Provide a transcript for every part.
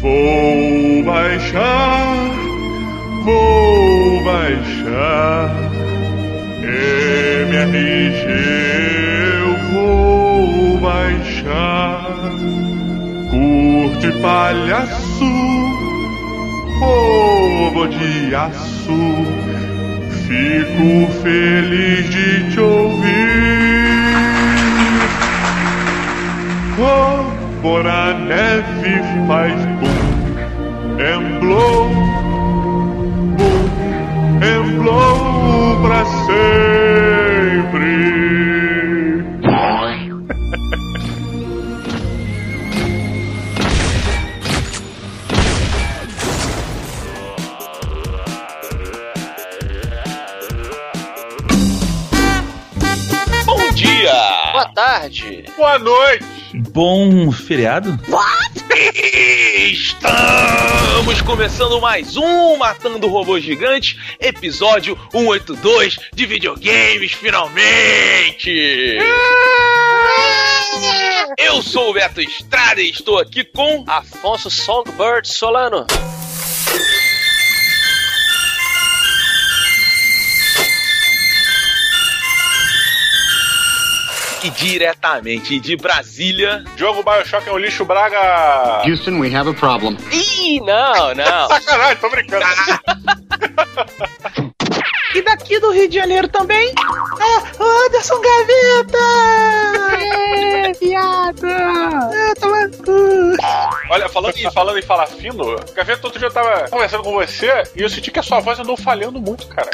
Vou baixar, vou baixar. MRG eu vou baixar. Curte palhaço, bobo de aço. Fico feliz de te ouvir. Como na neve faz blow, boom and blow pra sempre. Boa noite. Bom feriado? Estamos começando mais um Matando Robô Gigante, episódio 182 de videogames, finalmente! Eu sou o Beto Estrada e estou aqui com Afonso Songbird Solano. E diretamente de Brasília. Jogo Bioshock é um lixo, Braga. Houston, we have a problem. Ih, não, não. Sacanagem, tô brincando. E daqui do Rio de Janeiro também? É, o Anderson Gaveta! É, viado! É, toma cu. Olha, falando em, falando em falar fino, Gaveta, outro dia eu tava conversando com você e eu senti que a sua voz andou falhando muito, cara.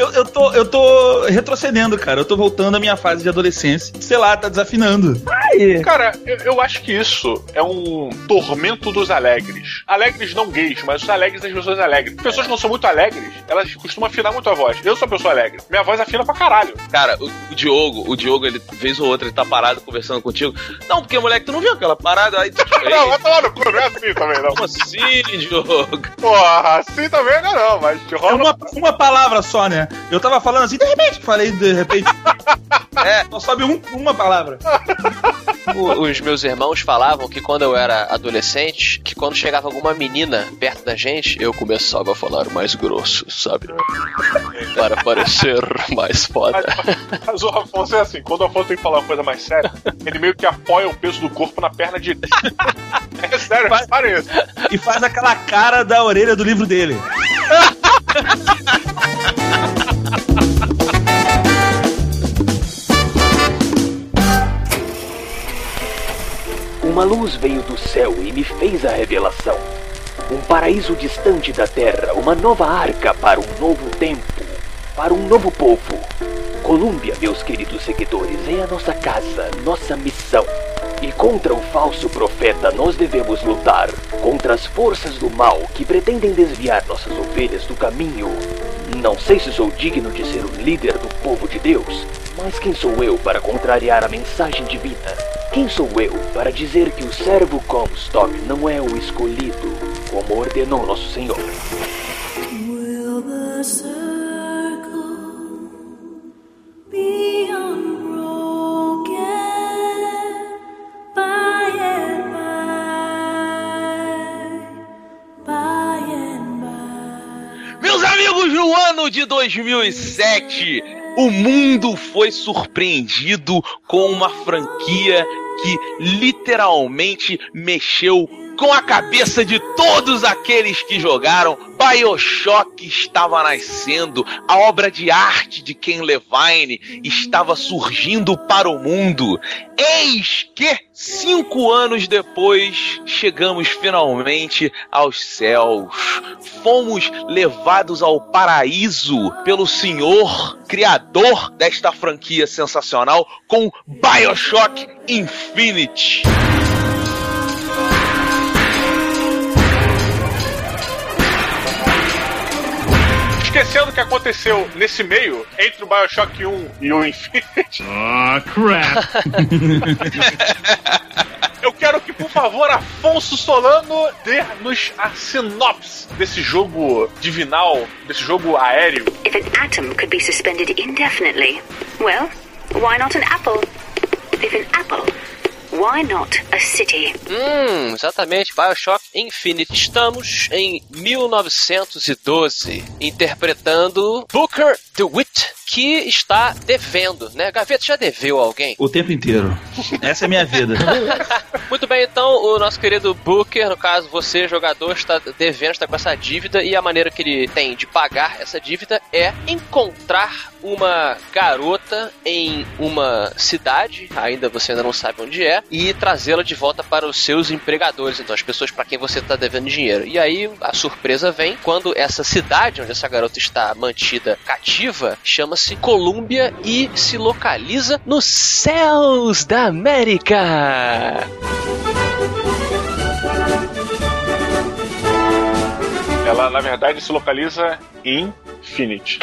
Eu, eu, tô, eu tô retrocedendo, cara. Eu tô voltando à minha fase de adolescência. Sei lá, tá desafinando. Ai. Cara, eu, eu acho que isso é um tormento dos alegres. Alegres não gays, mas os alegres das pessoas alegres. Pessoas que não são muito alegres, elas costumam afinar muito a voz. Eu sou uma pessoa alegre. Minha voz afina pra caralho. Cara, o, o Diogo, o Diogo, ele, vez ou outra, ele tá parado conversando contigo. Não, porque, moleque, tu não viu aquela parada? Aí tu Não, vai tomar no cu, não é assim também, não. Como assim, Diogo? Porra, assim também não, é não, mas É rola uma, uma palavra só, né? Eu tava falando assim, de repente, falei de repente. é, só sobe um- uma palavra. O- Os meus irmãos falavam que quando eu era adolescente, que quando chegava alguma menina perto da gente, eu começava a falar mais grosso, sabe? Para parecer mais foda. Mas, mas o Afonso é assim, quando o Afonso tem que falar uma coisa mais séria, ele meio que apoia o peso do corpo na perna direita. É sério, repare isso. E faz aquela cara da orelha do livro dele. Uma luz veio do céu e me fez a revelação. Um paraíso distante da terra, uma nova arca para um novo tempo, para um novo povo. Colômbia, meus queridos seguidores, é a nossa casa, nossa missão. E contra o falso profeta nós devemos lutar. Contra as forças do mal que pretendem desviar nossas ovelhas do caminho. Não sei se sou digno de ser o líder do povo de Deus, mas quem sou eu para contrariar a mensagem divina? Quem sou eu para dizer que o servo Comstock não é o escolhido, como ordenou nosso Senhor? Meus amigos, no ano de 2007, o mundo foi surpreendido com uma franquia que literalmente mexeu com a cabeça de todos aqueles que jogaram. Bioshock estava nascendo, a obra de arte de Ken Levine estava surgindo para o mundo. Eis que, cinco anos depois, chegamos finalmente aos céus. Fomos levados ao paraíso pelo Senhor, criador desta franquia sensacional, com Bioshock Infinite. Esquecendo o que aconteceu nesse meio, entre o Bioshock 1 e o Infinite, Ah, crap. eu quero que, por favor, Afonso Solano dê-nos a sinopse desse jogo divinal, desse jogo aéreo. If an atom could be suspended indefinitely, well, why not an apple? If an apple, why not a city? Hum, exatamente, Bioshock Infinite. Estamos em 1912, interpretando Booker DeWitt, que está devendo, né? Gaveta já deveu a alguém? O tempo inteiro. Essa é a minha vida. Muito bem, então o nosso querido Booker, no caso você, jogador, está devendo, está com essa dívida e a maneira que ele tem de pagar essa dívida é encontrar uma garota em uma cidade, ainda você ainda não sabe onde é, e trazê-la de volta para os seus empregadores, então as pessoas para quem você está devendo dinheiro. E aí a surpresa vem quando essa cidade onde essa garota está mantida cativa chama-se Colômbia e se localiza nos céus da América. Ela, na verdade, se localiza em Infinity.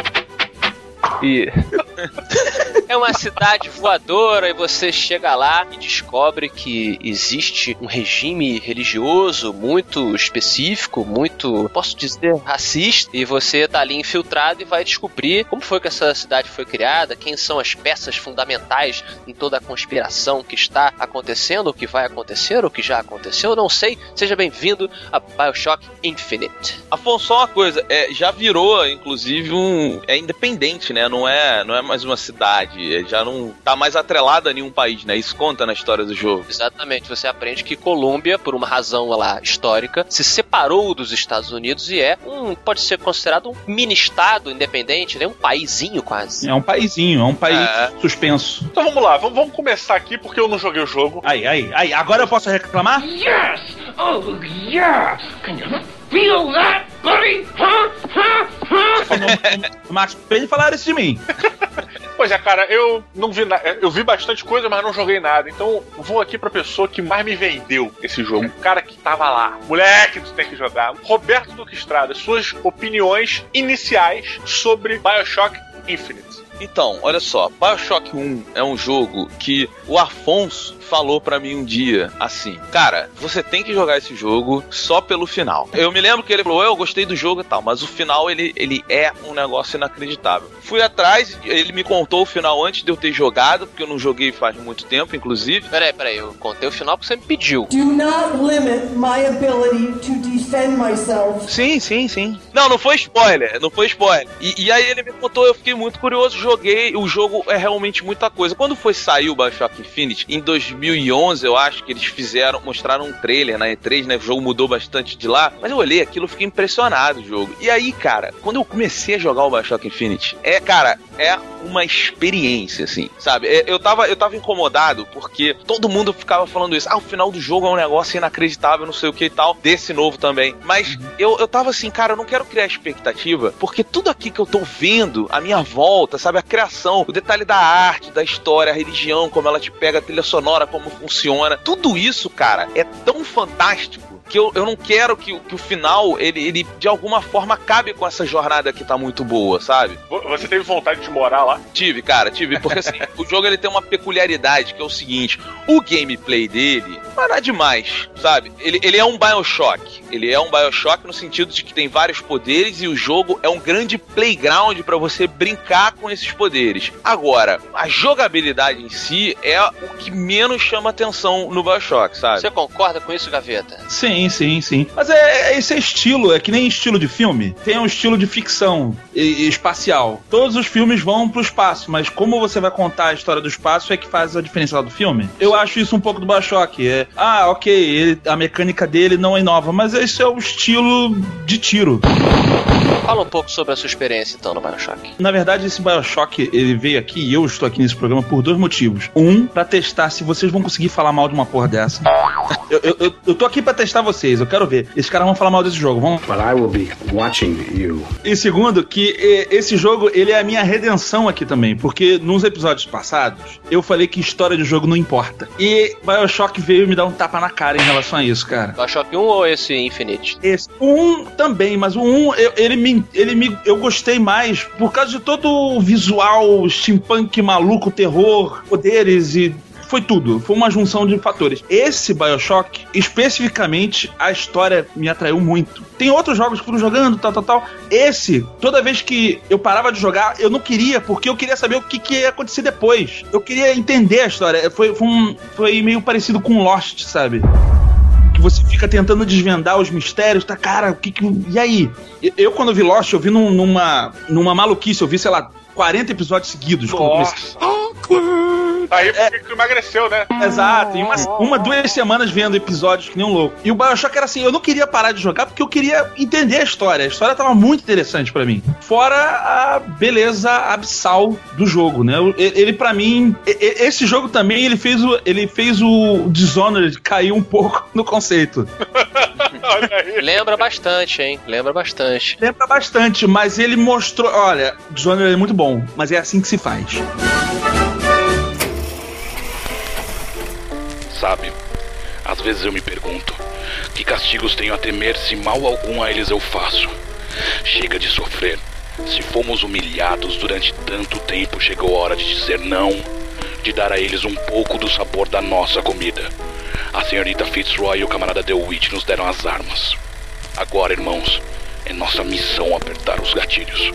E é uma cidade voadora e você chega lá e descobre que existe um regime religioso muito específico, muito, posso dizer, racista, e você tá ali infiltrado e vai descobrir como foi que essa cidade foi criada, quem são as peças fundamentais em toda a conspiração que está acontecendo, o que vai acontecer, o que já aconteceu, não sei. Seja bem-vindo a BioShock Infinite. Afonso, só uma coisa, é, já virou, inclusive, um. É independente, né? Não é, não é mais uma cidade. É, Já não tá mais atrelada a nenhum país, né? Isso conta na história do jogo. Exatamente, você aprende que Colômbia, por uma razão lá histórica, se separou dos Estados Unidos e é um, pode ser considerado um mini estado independente, né? Um paizinho quase. É um paizinho, é um país É. suspenso. Então vamos lá, vamos, vamos começar aqui porque eu não joguei o jogo. Aí, aí, aí. Agora eu posso reclamar? Yes! Oh, yeah! Can you feel that, buddy? Huh? Huh? Huh? O Max Payne falaram isso de mim. Pois é, cara, eu não vi nada. Eu vi bastante coisa, mas não joguei nada. Então vou aqui pra pessoa que mais me vendeu esse jogo. O cara que tava lá. Moleque, tu tem que jogar. Roberto Duque Estrada, suas opiniões iniciais sobre Bioshock Infinite. Então, olha só, Bioshock 1 é um jogo que o Afonso falou pra mim um dia assim: Cara, você tem que jogar esse jogo só pelo final. Eu me lembro que ele falou: Eu gostei do jogo e tal, mas o final ele, ele é um negócio inacreditável. Fui atrás, ele me contou o final antes de eu ter jogado, porque eu não joguei faz muito tempo, inclusive. Peraí, peraí, eu contei o final porque você me pediu. Do not limit my ability to defend myself. Sim, sim, sim. Não, não foi spoiler, não foi spoiler. E, e aí ele me contou, eu fiquei muito curioso, joguei, o jogo é realmente muita coisa. Quando foi sair o Bioshock Infinite, em 2011, eu acho que eles fizeram, mostraram um trailer na E3, né? O jogo mudou bastante de lá, mas eu olhei aquilo, fiquei impressionado o jogo. E aí, cara, quando eu comecei a jogar o Bioshock Infinite, é, cara, é uma experiência, assim, sabe? É, Eu tava, eu tava incomodado porque todo mundo ficava falando isso. Ah, o final do jogo é um negócio inacreditável, não sei o que e tal. Desse novo também. Mas eu, eu tava assim, cara, eu não quero criar expectativa, porque tudo aqui que eu tô vendo, a minha volta, sabe? A criação, o detalhe da arte, da história, a religião, como ela te pega, a trilha sonora, como funciona. Tudo isso, cara, é tão fantástico que eu, eu não quero que, o- que o final, ele, ele de alguma forma acabe com essa jornada que tá muito boa, sabe? Vo- Você teve vontade de morar lá? Tive, cara, tive. Porque assim, o jogo ele tem uma peculiaridade que é o seguinte: o gameplay dele não é nada demais, sabe? Ele, ele é um Bioshock. Ele é um Bioshock no sentido de que tem vários poderes e o jogo é um grande playground pra você brincar com esses poderes. Agora, a jogabilidade em si é o que menos chama atenção no Bioshock, sabe? Você concorda com isso, Gaveta? Sim, sim, sim. Mas é, é- esse é estilo, é que nem estilo de filme. Tem um estilo de ficção e, e espacial. Todos os filmes vão pro espaço, mas como você vai contar a história do espaço é que faz a diferença lá do filme. Eu acho isso um pouco do Bioshock. É, ah, ok, ele- a mecânica dele não inova, mas esse é o estilo de tiro. Fala um pouco sobre a sua experiência então no Bioshock. Na verdade, esse Bioshock, ele veio aqui e eu estou aqui nesse programa por dois motivos. Um, pra testar se vocês vão conseguir falar mal de uma porra dessa. Eu, eu, eu, eu tô aqui pra testar vocês, eu quero ver. Esses caras vão falar mal desse jogo, vamos? But I will be watching you. E segundo, que esse jogo, ele é a minha redenção aqui também, porque nos episódios passados, eu falei que história de jogo não importa. E Bioshock veio me dar um tapa na cara em relação a isso, cara. Bioshock 1 ou esse Infinite? Esse, o 1 também, mas o 1, eu- ele me, ele me, eu gostei mais por causa de todo o visual steampunk maluco, terror, poderes e foi tudo. Foi uma junção de fatores. Esse Bioshock, especificamente, a história me atraiu muito. Tem outros jogos que fui jogando, tal, tal, tal. Esse, toda vez que eu parava de jogar, eu não queria, porque eu queria saber o que, que ia acontecer depois. Eu queria entender a história. Foi, foi, um- foi meio parecido com Lost, sabe? Que você fica tentando desvendar os mistérios, tá, cara, o que que. E aí? Eu, quando vi Lost, eu vi num- numa, numa maluquice, eu vi, sei lá, 40 episódios seguidos. comecei- Aí porque tu emagreceu, né? Exato, em uma, uma, duas semanas vendo episódios que nem um louco. E o Bioshock era assim, eu não queria parar de jogar porque eu queria entender a história. A história tava muito interessante pra mim. Fora a beleza abissal do jogo, né? Ele, ele para mim, e- e- esse jogo também, ele fez o, ele fez o Dishonored cair um pouco no conceito. Lembra bastante, hein? Lembra bastante. Lembra bastante, mas ele mostrou, olha, Dishonored é muito bom, mas é assim que se faz. Sabe, às vezes eu me pergunto: que castigos tenho a temer se mal algum a eles eu faço? Chega de sofrer. Se fomos humilhados durante tanto tempo, chegou a hora de dizer não, de dar a eles um pouco do sabor da nossa comida. A senhorita Fitzroy e o camarada DeWitt nos deram as armas. Agora, irmãos, é nossa missão apertar os gatilhos.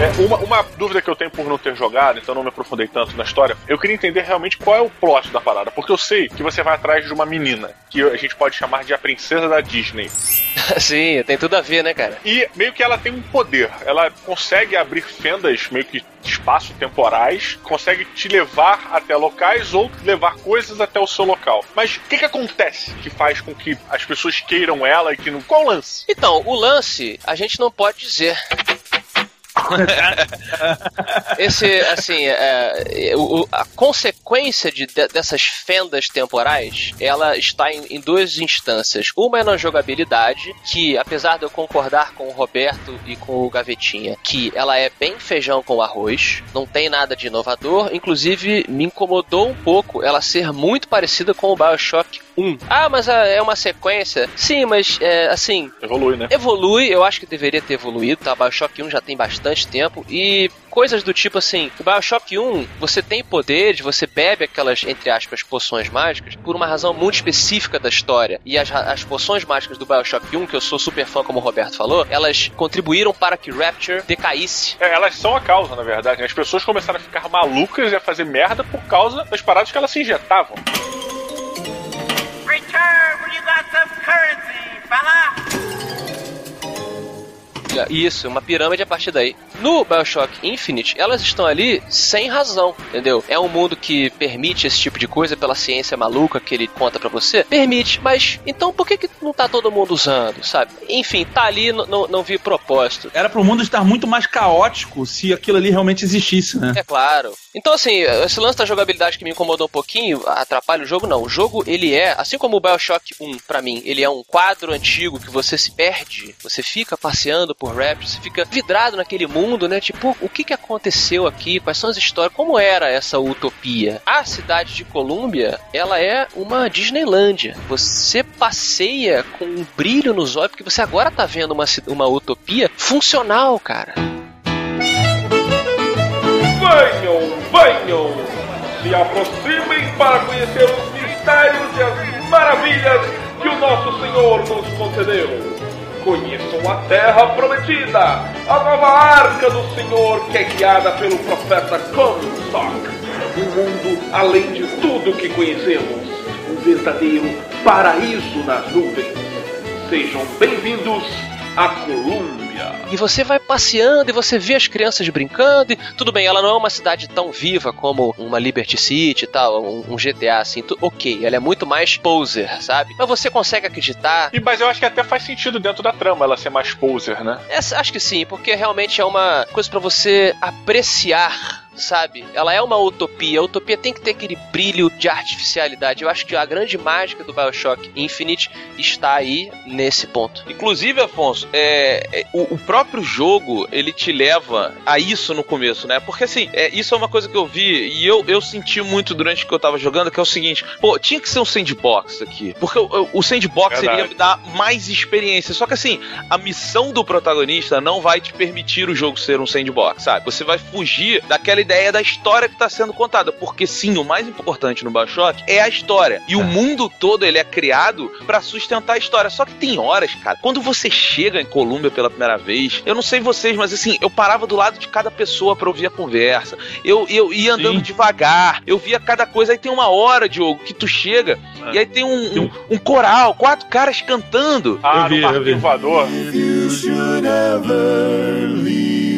É, uma, uma dúvida que eu tenho por não ter jogado, então não me aprofundei tanto na história, eu queria entender realmente qual é o plot da parada, porque eu sei que você vai atrás de uma menina, que a gente pode chamar de a princesa da Disney. Sim, tem tudo a ver, né, cara? E meio que ela tem um poder, ela consegue abrir fendas meio que de espaço temporais, consegue te levar até locais ou levar coisas até o seu local. Mas o que, que acontece que faz com que as pessoas queiram ela e que não. Qual o lance? Então, o lance, a gente não pode dizer. Esse, assim, é, o- a consequência de, de- dessas fendas temporais, ela está em, em duas instâncias. Uma é na jogabilidade, que apesar de eu concordar com o Roberto e com o Gavetinha, que ela é bem feijão com arroz, não tem nada de inovador, inclusive me incomodou um pouco ela ser muito parecida com o Bioshock 1. Ah, mas é uma sequência? Sim, mas é, assim, Evolui, né? Evolui, eu acho que deveria ter evoluído, tá? Bioshock 1 já tem bastante tempo e coisas do tipo assim, o Bioshock 1, você tem poderes, você bebe aquelas, entre aspas, poções mágicas por uma razão muito específica da história. E as, as poções mágicas do Bioshock 1, que eu sou super fã, como o Roberto falou, elas contribuíram para que Rapture decaísse. É, elas são a causa, na verdade. As pessoas começaram a ficar malucas e a fazer merda por causa das paradas que elas se injetavam. Return when you got some currency, fella! Isso, uma pirâmide a partir daí. No Bioshock Infinite, elas estão ali sem razão, entendeu? É um mundo que permite esse tipo de coisa pela ciência maluca que ele conta pra você? Permite, mas então por que, que não tá todo mundo usando, sabe? Enfim, tá ali, não não vi propósito. Era pro mundo estar muito mais caótico se aquilo ali realmente existisse, né? É claro. Então, assim, esse lance da jogabilidade que me incomodou um pouquinho, atrapalha o jogo, não. O jogo, ele é, assim como o Bioshock 1, pra mim, ele é um quadro antigo que você se perde, você fica passeando por Rapture, você fica vidrado naquele mundo, né? Tipo, o que que aconteceu aqui? Quais são as histórias? Como era essa utopia? A cidade de Colômbia, ela é uma Disneylândia. Você passeia com um brilho nos olhos, porque você agora tá vendo uma, uma utopia funcional, cara. Venham, venham! Se aproximem para conhecer os mistérios e as maravilhas que o nosso Senhor nos concedeu. Conheçam a Terra Prometida, a nova arca do Senhor que é guiada pelo profeta Comstock. Um mundo além de tudo que conhecemos, um verdadeiro paraíso nas nuvens. Sejam bem-vindos a Colômbia. E você vai passeando e você vê as crianças brincando. E tudo bem, ela não é uma cidade tão viva como uma Liberty City e tal, um, um GTA assim. tu- ok, ela é muito mais poser, sabe? Mas você consegue acreditar. E, mas eu acho que até faz sentido dentro da trama ela ser mais poser, né? Essa- acho que sim, porque realmente é uma coisa pra você apreciar sabe? Ela é uma utopia. A utopia tem que ter aquele brilho de artificialidade. Eu acho que a grande mágica do Bioshock Infinite está aí nesse ponto. Inclusive, Afonso, é, é, o, o próprio jogo ele te leva a isso no começo, né? Porque assim, é, isso é uma coisa que eu vi e eu, eu senti muito durante que eu tava jogando, que é o seguinte: pô, tinha que ser um sandbox aqui. Porque o, o sandbox Verdade. iria me dar mais experiência. Só que assim, a missão do protagonista não vai te permitir o jogo ser um sandbox, sabe? Você vai fugir daquela ideia da história que tá sendo contada. Porque sim, o mais importante no Bioshock é a história. E o mundo todo ele é criado pra sustentar a história. Só que tem horas, cara, quando você chega em Colômbia pela primeira vez, eu não sei vocês, mas assim, eu parava do lado de cada pessoa pra ouvir a conversa. Eu, eu ia andando devagar, eu via cada coisa. Aí tem uma hora, Diogo, que tu chega e aí tem um, um, um coral, quatro caras cantando. Ah, no barquinho voador. You should ever leave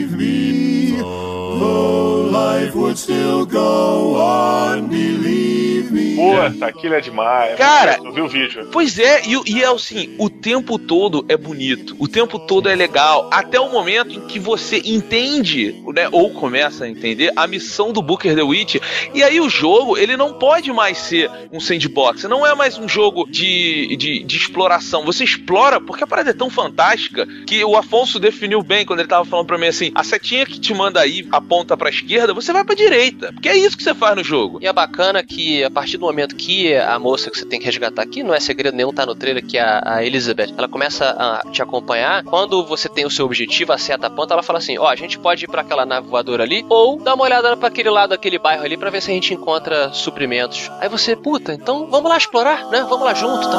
life would still go on, believe me. Puta, aquilo é demais. Cara, eu vi o vídeo. Pois é, e, e é assim, o tempo todo é bonito, o tempo todo é legal, até o momento em que você entende, né, ou começa a entender a missão do Booker the Witch, e aí o jogo, ele não pode mais ser um sandbox, não é mais um jogo de, de, de exploração, você explora porque a parada é tão fantástica que o Afonso definiu bem quando ele tava falando pra mim assim, a setinha que te manda aí aponta pra esquerda, você vai pra direita, porque é isso que você faz no jogo. E é bacana que a partir do momento que a moça que você tem que resgatar aqui, não é segredo nenhum, tá no trailer, que é a, Elizabeth, ela começa a te acompanhar. Quando você tem o seu objetivo, a seta ela fala assim: Ó, a gente pode ir pra aquela nave voadora ali, ou dar uma olhada pra aquele lado, aquele bairro ali, pra ver se a gente encontra suprimentos. Aí você, puta, então vamos lá explorar, né? Vamos lá junto tá?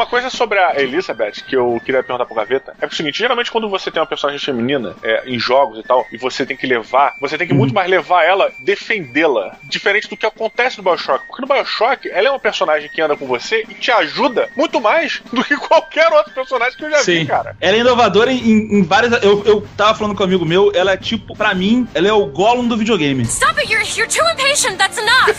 Uma coisa sobre a Elizabeth que eu queria perguntar pro Gaveta é o seguinte: geralmente quando você tem uma personagem feminina é, em jogos e tal, e você tem que levar, você tem que muito mais levar ela, defendê-la, diferente do que acontece no Bioshock. Porque no Bioshock, ela é uma personagem que anda com você e te ajuda muito mais do que qualquer outro personagem que eu já vi, cara. Ela é inovadora em, em várias. Eu, eu tava falando com um amigo meu, ela é tipo, pra mim, ela é o Gollum do videogame. Stop it! You're, you're too impatient. That's enough.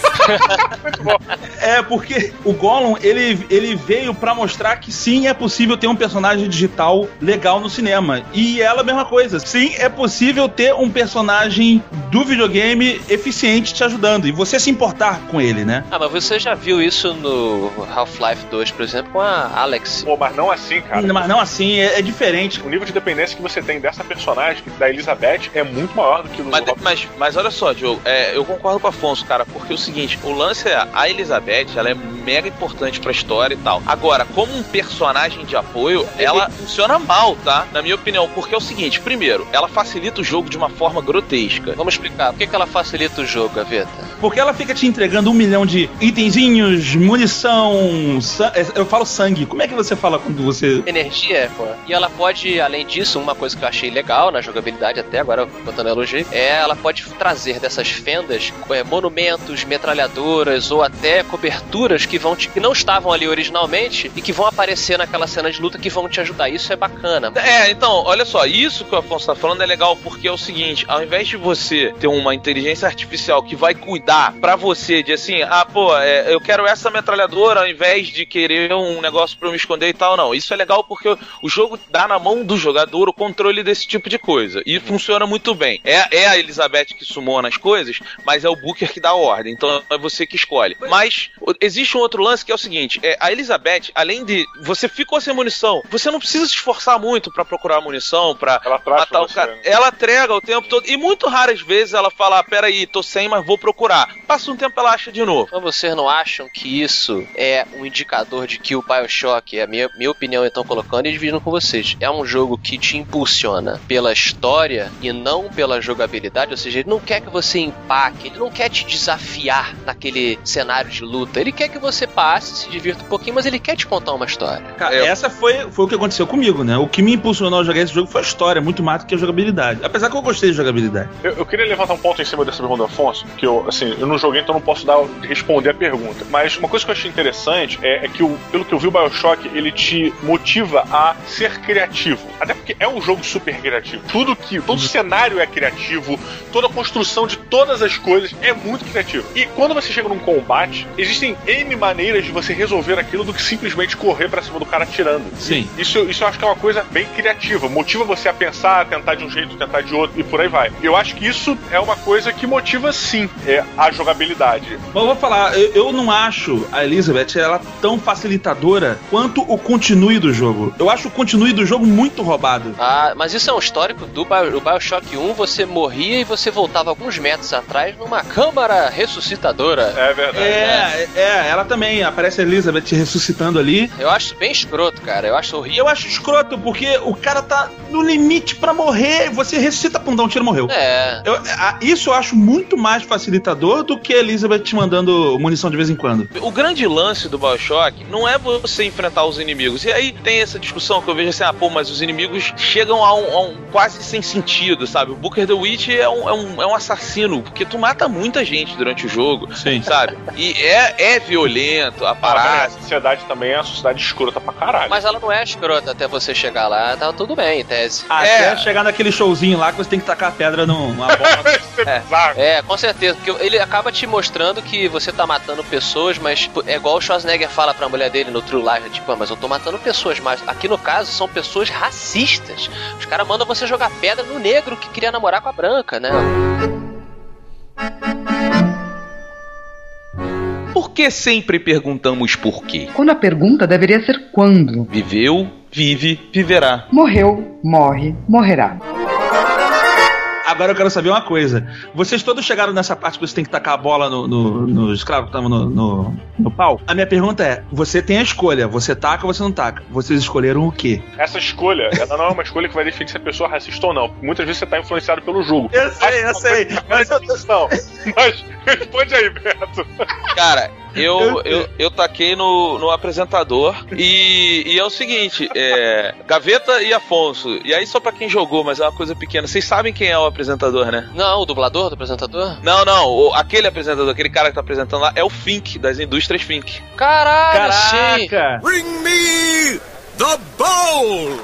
É, porque o Gollum, ele, ele veio pra mostrar que sim, é possível ter um personagem digital legal no cinema. E ela, a mesma coisa. Sim, é possível ter um personagem do videogame eficiente te ajudando. E você se importar com ele, né? Ah, mas você já viu isso no Half-Life 2, por exemplo, com a Alex. Pô, mas não assim, cara. Mas não assim, é, é diferente. O nível de dependência que você tem dessa personagem, da Elizabeth, é muito maior do que o Mas, mas, mas olha só, Diogo, é, eu concordo com o Afonso, cara, porque é o seguinte, o lance é, a Elizabeth, ela é mega importante pra história e tal. Agora, como um personagem de apoio, ela funciona mal, tá? Na minha opinião, porque é o seguinte, primeiro, ela facilita o jogo de uma forma grotesca. Vamos explicar, por que, que ela facilita o jogo, Gaveta? Porque ela fica te entregando um milhão de itenzinhos, munição, é, eu falo sangue. Como é que você fala quando você. Energia, pô. E ela pode, além disso, uma coisa que eu achei legal na jogabilidade até agora, botando elogio, é ela pode trazer dessas fendas é, monumentos, metralhadoras ou até coberturas que vão te, que não estavam ali originalmente e que vão aparecer naquela cena de luta que vão te ajudar. Isso é bacana. É, então, olha só, isso que o Afonso tá falando é legal porque é o seguinte, ao invés de você ter uma inteligência artificial que vai cuidar pra você de assim, ah, pô, é, eu quero essa metralhadora ao invés de querer um negócio pra eu me esconder e tal, não. Isso é legal porque o- jogo dá na mão do jogador o controle desse tipo de coisa. E funciona muito bem. É, é a Elizabeth que sumou nas coisas, mas é o Booker que dá a ordem. Então é você que escolhe. Mas o- existe um outro lance que é o seguinte: é, a Elizabeth, além de. Você ficou sem munição, você não precisa se esforçar muito pra procurar munição, pra matar o você, cara. né? Ela entrega o tempo todo. E muito raras vezes ela fala: ah, peraí, tô sem, mas vou procurar. Passa um tempo ela acha de novo. Mas vocês não acham que isso é um indicador de que o Bioshock, é a minha, minha opinião, então colocando e dividindo com vocês, é um jogo que te impulsiona pela história e não pela jogabilidade? Ou seja, ele não quer que você empaque, ele não quer te desafiar naquele cenário de luta. Ele quer que você passe, se divirta um pouquinho, mas ele quer te contar uma história. Cara, essa foi, foi o que aconteceu comigo, né? O que me impulsionou a jogar esse jogo foi a história, muito mais do que a jogabilidade. Apesar que eu gostei de jogabilidade. Eu, eu queria levantar um ponto em cima dessa pergunta do Afonso, que eu, assim, eu não joguei, então não posso dar, responder a pergunta. Mas uma coisa que eu achei interessante é, é que, o, pelo que eu vi, o Bioshock, ele te motiva a ser criativo. Até porque é um jogo super criativo. Tudo que, todo o cenário é criativo, toda a construção de todas as coisas é muito criativo. E quando você chega num combate, existem N maneiras de você resolver aquilo do que simplesmente correr pra cima do cara atirando. Sim. Isso, isso eu acho que é uma coisa bem criativa. Motiva você a pensar, a tentar de um jeito, tentar de outro e por aí vai. Eu acho que isso é uma coisa que motiva sim é, a jogabilidade. Mas eu vou falar, eu, eu não acho a Elizabeth ela tão facilitadora quanto o continue do jogo. Eu acho o continue do jogo muito roubado. Ah, mas isso é um histórico do, Bio, Bioshock 1, você morria e você voltava alguns metros atrás numa câmara ressuscitadora. É verdade. É, é, ela também aparece a Elizabeth ressuscitando ali. Eu acho bem escroto, cara. Eu acho horrível. Eu acho escroto porque o cara tá no limite pra morrer, você ressuscita, pum, dá um tiro, morreu. É. Eu- a- isso eu acho muito mais facilitador do que a Elizabeth te mandando munição de vez em quando. O grande lance do Bioshock não é você enfrentar os inimigos. E aí tem essa discussão que eu vejo assim, ah, pô, mas os inimigos chegam a um, a um quase sem sentido, sabe? O Booker the Witch é um, é, um, é um assassino, porque tu mata muita gente durante o jogo, Sim. sabe? E é, é violento a Ah, parada. a sociedade também é uma sociedade escrota pra caralho. Mas ela não é escrota até você chegar lá, tá tudo bem, em tese. Até chegar naquele showzinho lá que você tem que tacar a pedra numa bola. É, com certeza, porque ele acaba te mostrando que você tá matando pessoas, mas tipo, é igual o Schwarzenegger fala pra mulher dele no True Life, tipo, ah, mas eu tô matando pessoas, mas aqui no caso são pessoas racistas. Os caras mandam você jogar pedra no negro que queria namorar com a branca, né? Por que sempre perguntamos por quê? Quando a pergunta deveria ser quando. Viveu, vive, viverá. Morreu, morre, morrerá. Agora eu quero saber uma coisa. Vocês todos chegaram nessa parte que você tem que tacar a bola no, no, no escravo que estavam no, no, no pau? A minha pergunta é: você tem a escolha, você taca ou você não taca? Vocês escolheram o quê? Essa escolha, ela não é uma escolha que vai definir se a pessoa é racista ou não. Muitas vezes você tá influenciado pelo jogo. Eu sei, eu sei. Mas não. Mas responde aí, Beto. Cara, eu, eu, eu taquei no, no apresentador e, e é o seguinte, é, Gaveta e Afonso. E aí só pra quem jogou, mas é uma coisa pequena. Vocês sabem quem é o apresentador, né? Não, o dublador do apresentador? Não, não, o- aquele apresentador, aquele cara que tá apresentando lá é o Fink, das indústrias Fink. Caralho, sim! Bring me the bowl!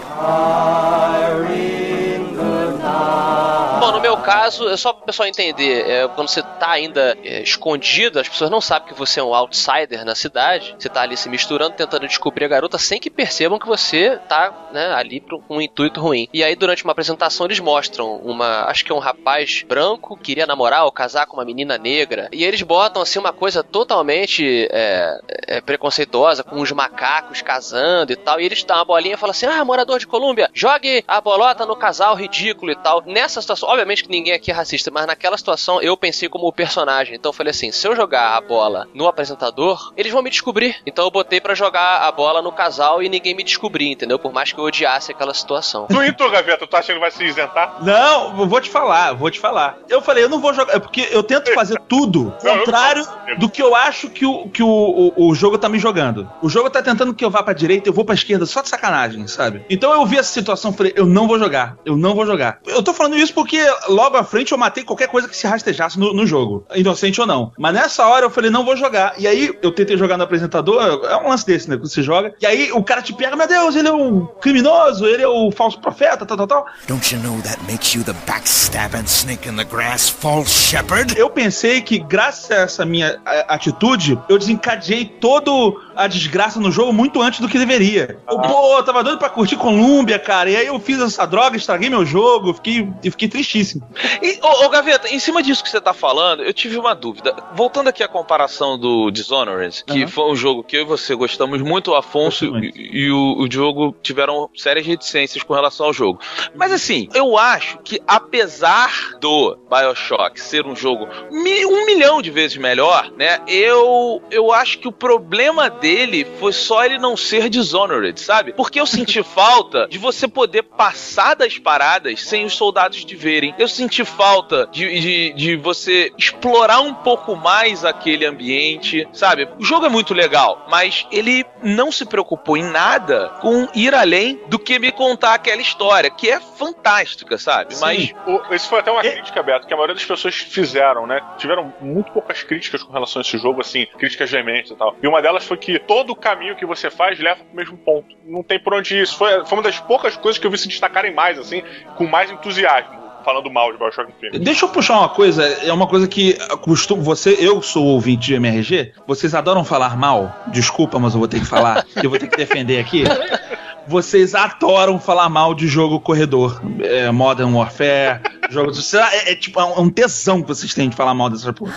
Bom, no meu caso, é só pro pessoal entender, é, quando você tá ainda é, escondido, as pessoas não sabem que você é um outsider na cidade, você tá ali se misturando, tentando descobrir a garota sem que percebam que você tá né, ali pra um intuito ruim. E aí, durante uma apresentação, eles mostram uma. Acho que é um rapaz branco que queria namorar ou casar com uma menina negra. E eles botam assim uma coisa totalmente é, é, preconceituosa, com os macacos casando e tal. E eles dão uma bolinha e falam assim: Ah, morador de Colômbia, jogue a bolota no casal ridículo e tal. Nessa situação, obviamente que ninguém aqui é racista, mas naquela situação eu pensei como o personagem. Então eu falei assim: se eu jogar a bola no apresentador, eles vão me descobrir. Então eu botei pra jogar a bola no casal e ninguém me descobrir, entendeu? Por mais que eu odiasse aquela situação. Tu e tu, Gaveta, tu acha que vai se isentar? Não, vou te falar, vou te falar. Eu falei, eu não vou jogar, é porque eu tento fazer tudo contrário do que eu acho que, o, que o, o, o jogo tá me jogando. O jogo tá tentando que eu vá pra direita, eu vou pra esquerda, só de sacanagem, sabe? Então eu vi essa situação, falei, eu não vou jogar, eu não vou jogar. Eu tô falando isso porque logo à frente eu matei qualquer coisa que se rastejasse no, no jogo, inocente ou não. Mas nessa hora eu falei, não vou jogar. E aí eu tentei jogar no apresentador, é um lance desse, né? Que você joga. E aí o cara te pega, meu Deus, ele é um criminoso, ele é o falso profeta, tal, tal, tal. Don't you know that makes you the backstabbing snake in the grass, false shepherd? Eu pensei que, graças a essa minha atitude, eu desencadeei toda a desgraça no jogo muito antes do que deveria. Eu, Pô, eu tava doido pra curtir Colômbia, cara. E aí eu fiz essa droga, estraguei meu jogo, fiquei, eu fiquei tristíssimo. E, ô, ô, Gaveta, em cima disso que você tá falando, eu tive uma dúvida. Voltando aqui à comparação do Dishonored, que Aham. foi um jogo que eu e você gostamos muito, o Afonso e, e o, o Diogo tiveram sérias reticências com relação ao jogo. Mas assim, eu acho que apesar do Bioshock ser um jogo mi- um milhão de vezes melhor, né? Eu, eu acho que o problema dele foi só ele não ser Dishonored, sabe? Porque eu senti falta de você poder passar das paradas sem os soldados te verem. Eu senti falta de, de, de você explorar um pouco mais aquele ambiente, sabe? O jogo é muito legal, mas ele não se preocupou em nada com ir além do que me contar aquela história, que é fantástica, sabe? Mas O- Isso foi até uma crítica, Beto, que a maioria das pessoas fizeram, né? Tiveram muito poucas críticas com relação a esse jogo, assim, críticas veementes e tal. E uma delas foi que todo o caminho que você faz leva pro mesmo ponto. Não tem por onde ir. Isso foi, foi uma das poucas coisas que eu vi se destacarem mais, assim, com mais entusiasmo. falando mal de Bioshock Infinite. Deixa eu puxar uma coisa, é uma coisa que costumo, você, eu sou ouvinte de MRG, vocês adoram falar mal, desculpa, mas eu vou ter que falar, eu vou ter que defender aqui. Vocês adoram falar mal de jogo corredor, é, Modern Warfare, jogos. Será- É, é tipo é um tesão que vocês têm de falar mal dessa porra.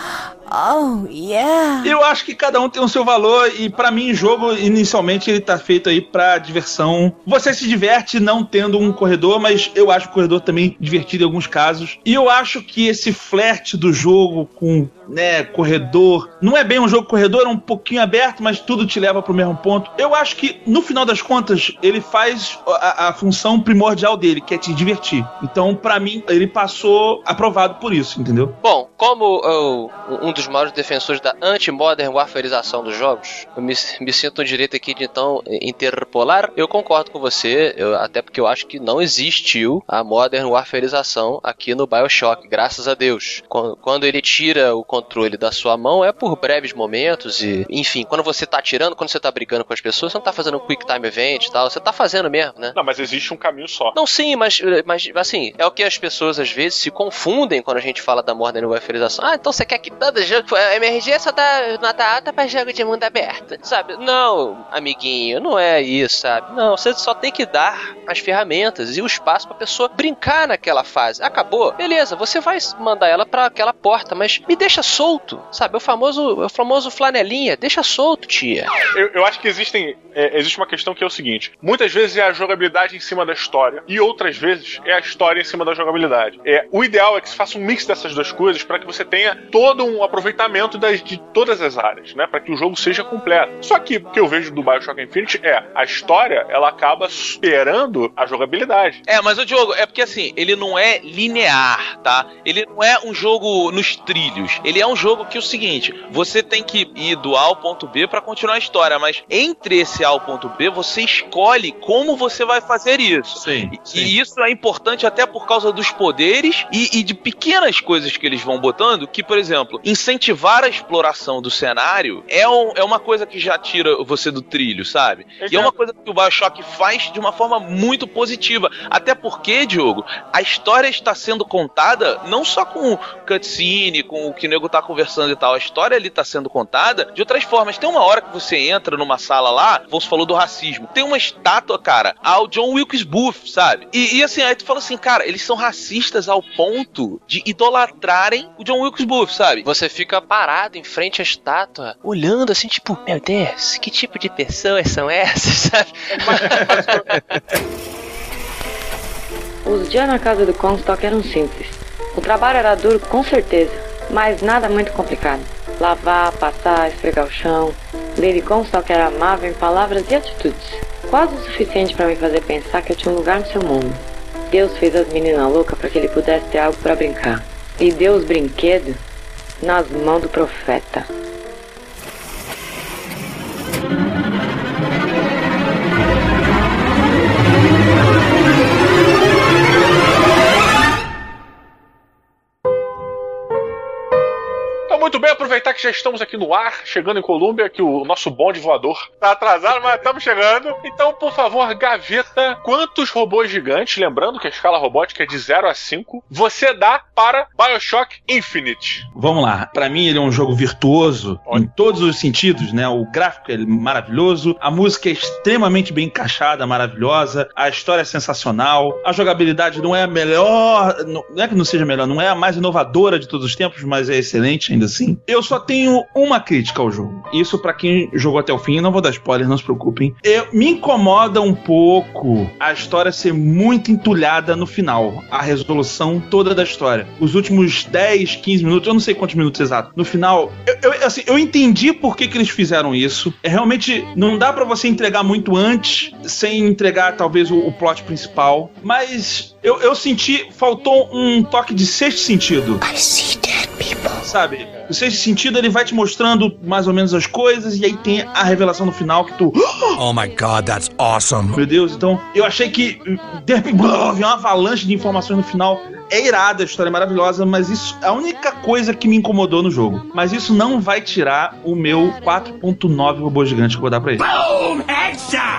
Oh, yeah. Eu acho que cada um tem o seu valor e pra mim o jogo inicialmente ele tá feito aí pra diversão. Você se diverte não tendo um corredor, mas eu acho o corredor também divertido em alguns casos. E eu acho que esse flerte do jogo com, né, corredor, não é bem um jogo corredor, é um pouquinho aberto, mas tudo te leva pro mesmo ponto. Eu acho que no final das contas ele faz a, a função primordial dele, que é te divertir. Então, pra mim, ele passou aprovado por isso, entendeu? Bom, como eu, um dos maiores defensores da anti-modern warfareização dos jogos, eu me, me sinto no direito aqui de então interpolar. Eu concordo com você, eu- até porque eu acho que não existiu a modern warfareização aqui no Bioshock, graças a Deus. Quan- Quando ele tira o controle da sua mão, é por breves momentos e, enfim, quando você tá atirando, quando você tá brigando com as pessoas, você não tá fazendo um quick time event e tal, você tá fazendo mesmo, né? Não, mas existe um caminho só. Não, sim, mas, mas assim, é o que as pessoas às vezes se confundem quando a gente fala da modern warfareização. Ah, então você quer que todo jogo. A MRG só dá nota alta pra jogo de mundo aberto, sabe? Não, amiguinho, não é isso, sabe? Não, você só tem que dar as ferramentas e o espaço pra pessoa brincar naquela fase. Acabou, beleza, você vai mandar ela pra aquela porta, mas me deixa solto, sabe? O famoso, o famoso flanelinha, deixa solto, tia. Eu, eu acho que existem, é, existe uma questão que é o seguinte: muitas vezes é a jogabilidade em cima da história, e outras vezes é a história em cima da jogabilidade. É, o ideal é que se faça um mix dessas duas coisas para que você tenha todo um aproveitamento das, de todas as áreas, né? Para que o jogo seja completo. Só que o que eu vejo do Bioshock Infinite é a história, ela acaba superando a jogabilidade. É, mas o Diogo, é porque assim, ele não é linear, tá? Ele não é um jogo nos trilhos. Ele é um jogo que é o seguinte: você tem que ir do A ao ponto B pra continuar a história, mas entre esse A ao ponto B, você escolhe como você vai fazer isso. Sim. E isso é importante até por causa dos poderes e, e de pequenas coisas que eles vão botando, que, por exemplo, incentivar a exploração do cenário é, um- é uma coisa que já tira você do trilho, sabe? E é uma coisa que o Bioshock faz de uma forma muito positiva. Até porque, Diogo, a história está sendo contada não só com cutscene, com o que o nego tá conversando e tal. A história ali tá sendo contada de outras formas. Tem uma hora que você entra numa sala lá, você falou do racismo. Tem uma estátua, cara, ao John Wilkes Booth, sabe? E, e assim, aí tu fala assim, cara, eles são racistas ao ponto de idolatrarem o John Wilkes Booth, sabe? Você fica parado em frente à estátua, olhando assim, tipo, meu Deus, que tipo de pessoas são essas, sabe? Os dias na casa do Comstock eram simples. O trabalho era duro, com certeza, mas nada muito complicado. Lavar, passar, esfregar o chão. Lady Comstock era amável em palavras e atitudes. Quase o suficiente para me fazer pensar que eu tinha um lugar no seu mundo. Deus fez as meninas loucas para que ele pudesse ter algo para brincar. E deu os brinquedos nas mãos do profeta. Aproveitar que já estamos aqui no ar, chegando em Colômbia, que o nosso bonde voador tá atrasado, mas estamos chegando. Então, por favor, gaveta, quantos robôs gigantes, lembrando que a escala robótica é de 0 a 5, você dá para Bioshock Infinite? Vamos lá. Pra mim ele é um jogo virtuoso em todos os sentidos, né? O gráfico é maravilhoso, a música é extremamente bem encaixada, maravilhosa, a história é sensacional, a jogabilidade não é a melhor, não não é que não seja melhor, não é a mais inovadora de todos os tempos, mas é excelente ainda assim. Eu só tenho uma crítica ao jogo. Isso pra quem jogou até o fim, não vou dar spoiler, não se preocupem. Eu, me incomoda um pouco a história ser muito entulhada no final, a resolução toda da história. Os últimos 10, 15 minutos, eu não sei quantos minutos exatos. No final, eu, eu, assim, eu entendi por que, que eles fizeram isso. É realmente não dá pra você entregar muito antes sem entregar talvez o, o plot principal, mas eu, eu senti faltou um toque de sexto sentido. I see dead people. Sabe? O sexto sentido ele vai te mostrando mais ou menos as coisas e aí tem a revelação no final que tu Oh my god, that's awesome. meu Deus, então eu achei que de repente veio uma avalanche de informações no final. É irada, a história é maravilhosa, mas isso é a única coisa que me incomodou no jogo. Mas isso não vai tirar o meu 4.9 robô gigante que eu vou dar pra ele.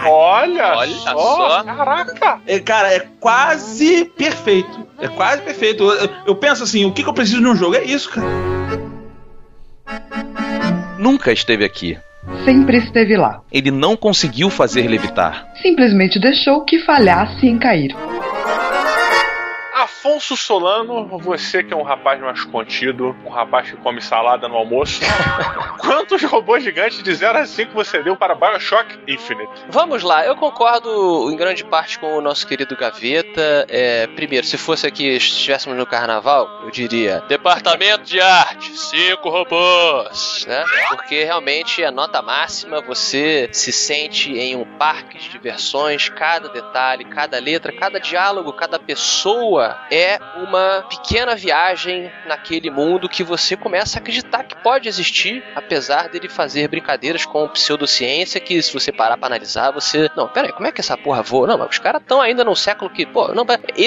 Olha, Olha só, só. caraca! É, cara, é quase perfeito. É quase perfeito. Eu, eu penso assim, o que, que eu preciso num jogo? É isso, cara. Nunca esteve aqui. Sempre esteve lá. Ele não conseguiu fazer levitar. Simplesmente deixou que falhasse em cair. Afonso Solano, você que é um rapaz mais contido, um rapaz que come salada no almoço, quantos robôs gigantes de 0 a 5 você deu para Bioshock Infinite? Vamos lá, eu concordo em grande parte com o nosso querido Gaveta. É, primeiro, se fosse aqui, estivéssemos no carnaval, eu diria: Departamento de Arte, cinco robôs, né? Porque realmente a nota máxima, você se sente em um parque de diversões, cada detalhe, cada letra, cada diálogo, cada pessoa é uma pequena viagem naquele mundo que você começa a acreditar que pode existir, apesar dele fazer brincadeiras com pseudociência que, se você parar pra analisar, você. Não, pera aí, como é que essa porra voa? Não, mas os caras estão ainda no século que. Pô, não,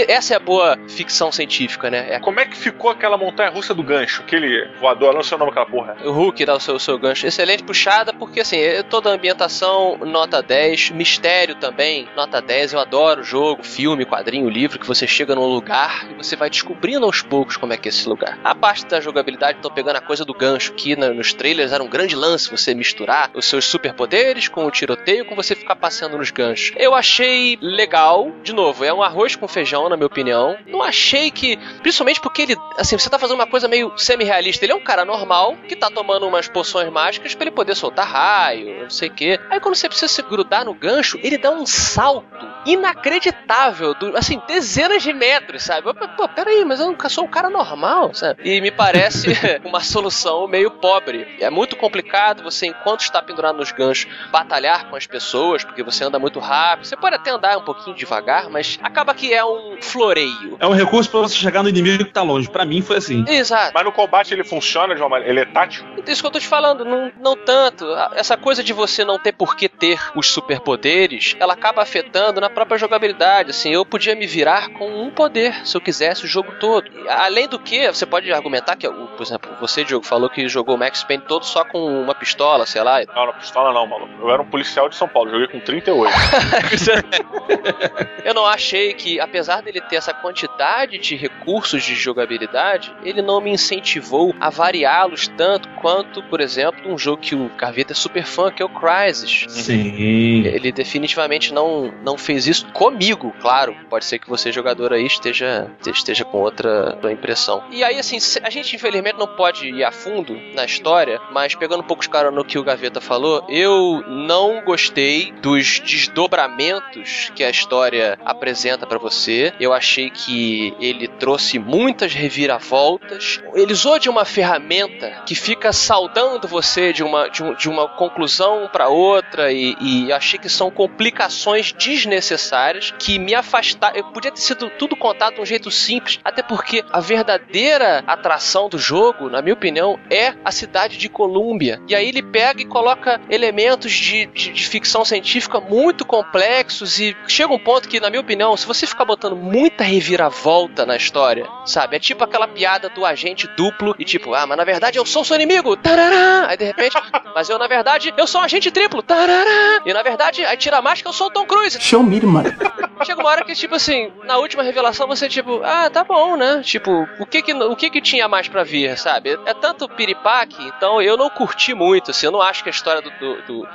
essa é a boa ficção científica, né? É Como é que ficou aquela montanha russa do gancho? Aquele voador, não sei o nome daquela porra. O Hulk dá o seu, o seu gancho. Excelente puxada, porque assim, toda a ambientação, nota 10. Mistério também, nota 10. Eu adoro jogo, filme, quadrinho, livro, que você chega num lugar e você vai descobrindo aos poucos como é que é esse lugar. A parte da jogabilidade, tô pegando a coisa do gancho, que nos trailers era um grande lance você misturar os seus superpoderes com o tiroteio, com você ficar passeando nos ganchos. Eu achei legal, de novo, é um arroz com feijão, na minha opinião. Não achei que. Principalmente porque ele. Assim, você tá fazendo uma coisa meio semi-realista. Ele é um cara normal que tá tomando umas poções mágicas pra ele poder soltar raio, não sei o quê. Aí quando você precisa se grudar no gancho, ele dá um salto inacreditável, do, assim, dezenas de metros, sabe? Pô, pô, peraí, mas eu nunca sou um cara normal, sabe? E me parece uma solução meio pobre. É muito complicado você, enquanto está pendurado nos ganchos, batalhar com as pessoas, porque você anda muito rápido. Você pode até andar um pouquinho devagar, mas acaba que é um floreio. É um recurso pra você chegar no inimigo que tá longe. Pra mim foi assim. Exato. Mas no combate ele funciona de uma maneira. Ele é tático? Isso que eu tô te falando, não, não tanto. Essa coisa de você não ter por que ter os superpoderes, ela acaba afetando na própria jogabilidade. Assim, eu podia me virar com um poder se eu quisesse o jogo todo. E, Além do que, você pode argumentar que, o- por exemplo, você, Diogo, falou que jogou o Max Payne todo só com uma pistola, sei lá. Não, não, pistola não, maluco. Eu era um policial de São Paulo, joguei com 38. Eu não achei que, apesar dele ter essa quantidade de recursos de jogabilidade, ele não me incentivou a variá-los tanto quanto, por exemplo, um jogo que o Carveta é super fã, que é o Crysis. Sim. Ele definitivamente não, não fez isso comigo, claro. Pode ser que você, jogador aí, esteja, esteja com outra impressão. E aí, assim, a gente infelizmente não pode ir a fundo na história, mas pegando um pouco de cara no que o Gaveta falou, eu não gostei dos desdobramentos que a história apresenta pra você. Eu achei que ele trouxe muitas reviravoltas. Ele usou de uma ferramenta que fica saudando você de uma, de, um- de uma conclusão pra outra e, e achei que são complicações desnecessárias que me afastaram. Podia ter sido tudo contado um jeito simples, até porque a verdadeira atração do jogo, na minha opinião, é a cidade de Colômbia. E aí ele pega e coloca elementos de, de, de ficção científica muito complexos e chega um ponto que, na minha opinião, se você ficar botando muita reviravolta na história, sabe? É tipo aquela piada do agente duplo e tipo, ah, mas na verdade eu sou seu inimigo, tarará! Aí de repente, mas eu na verdade eu sou um agente triplo, tarará! E na verdade, aí tira a máscara, eu sou o Tom Cruise. Show me, mano. Chega uma hora que, tipo assim, na última revelação você, tipo, ah, tá bom, né? Tipo, o que que, o que, que tinha mais pra vir, sabe? É tanto piripaque, então eu não curti muito, assim, eu não acho que a história do, do, do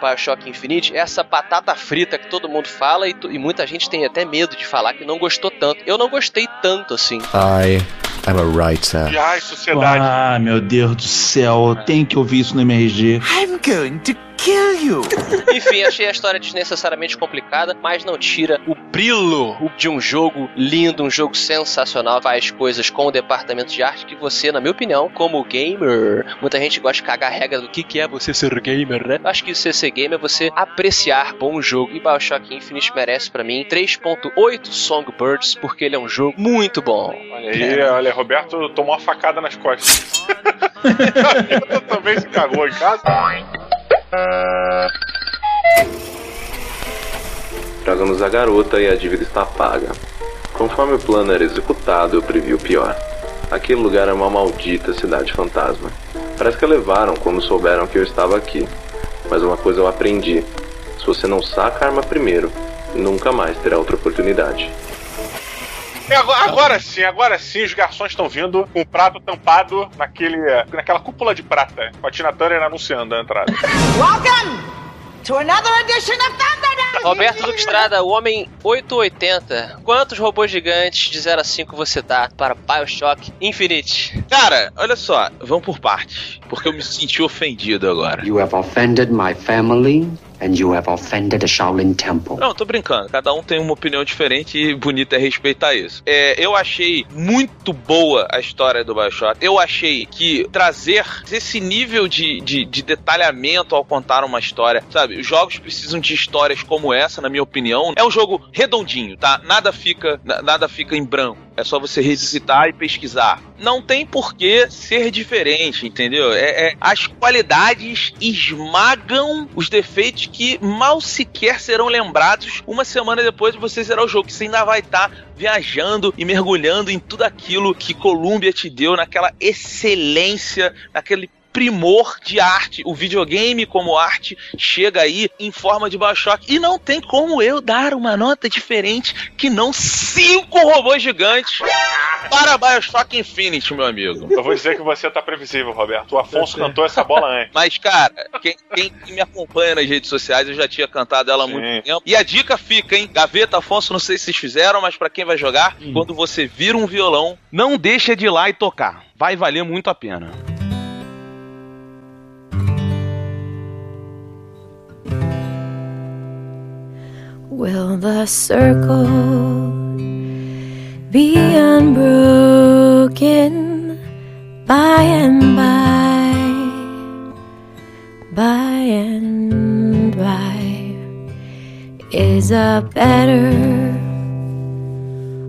Bioshock Infinite é essa batata frita que todo mundo fala e, tu- e muita gente tem até medo de falar que não gostou tanto. Eu não gostei tanto, assim. I am a writer. E ai, sociedade. Ah, meu Deus do céu, tem que ouvir isso no MRG. I'm going to kill you. Enfim, achei a história desnecessariamente complicada, mas não tira o brilho de um jogo lindo, um jogo sensacional. Faz coisas com o departamento de arte que você, na minha opinião, como gamer, muita gente gosta de cagar a regra do que, que é você ser gamer, né? Acho que você ser gamer é você apreciar bom jogo. E Bioshock Infinite merece pra mim 3.8 Songbirds, porque ele é um jogo muito bom. Olha aí, olha, Roberto tomou uma facada nas costas. Eu também se cagou em casa. Tragamos a garota e a dívida está paga. Conforme o plano era executado, eu previ o pior. Aquele lugar é uma maldita cidade fantasma. Parece que a levaram quando souberam que eu estava aqui. Mas uma coisa eu aprendi: se você não saca a arma primeiro, nunca mais terá outra oportunidade. É, agora, agora sim, agora sim, os garçons estão vindo com o prato tampado naquele, naquela cúpula de prata, com a Tina Turner anunciando a entrada. Welcome to another edition of Thunderdome! Roberto Duque Estrada, o homem 880. Quantos robôs gigantes de 0 a 5 você dá para Bioshock Infinite? Cara, olha só, vamos por partes. Porque eu me senti ofendido agora. You have offended my family and you have offended the Shaolin Temple. Não, tô brincando. Cada um tem uma opinião diferente e bonito é respeitar isso. É, eu achei muito boa a história do Bioshock. Eu achei que trazer esse nível de, de, de detalhamento ao contar uma história, sabe? Os jogos precisam de histórias como essa, na minha opinião. É um jogo redondinho, tá? Nada fica, na- nada fica em branco. É só você revisitar e pesquisar. Não tem por que ser diferente, entendeu? É, é- as qualidades esmagam os defeitos que mal sequer serão lembrados uma semana depois de você zerar o jogo. Que você ainda vai estar viajando e mergulhando em tudo aquilo que Columbia te deu, naquela excelência, naquele primor de arte. O videogame como arte chega aí em forma de Bioshock. E não tem como eu dar uma nota diferente que não cinco robôs gigantes para Bioshock Infinite, meu amigo. Eu vou dizer que você tá previsível, Roberto. O Afonso cantou essa bola antes. Mas, cara, quem, quem me acompanha nas redes sociais, eu já tinha cantado ela há muito tempo. E a dica fica, hein? Gaveta, Afonso, não sei se vocês fizeram, mas pra quem vai jogar, quando você vira um violão, Não deixa de ir lá e tocar. Vai valer muito a pena. Will the circle be unbroken by and by? By and by is a better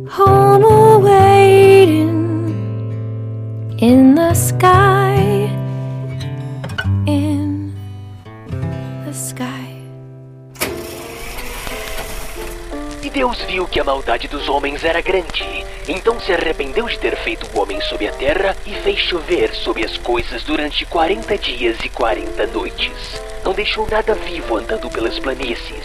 home awaiting in the sky. Deus viu que a maldade dos homens era grande. Então se arrependeu de ter feito o homem sob a terra e fez chover sobre as coisas durante 40 dias e 40 noites. Não deixou nada vivo andando pelas planícies.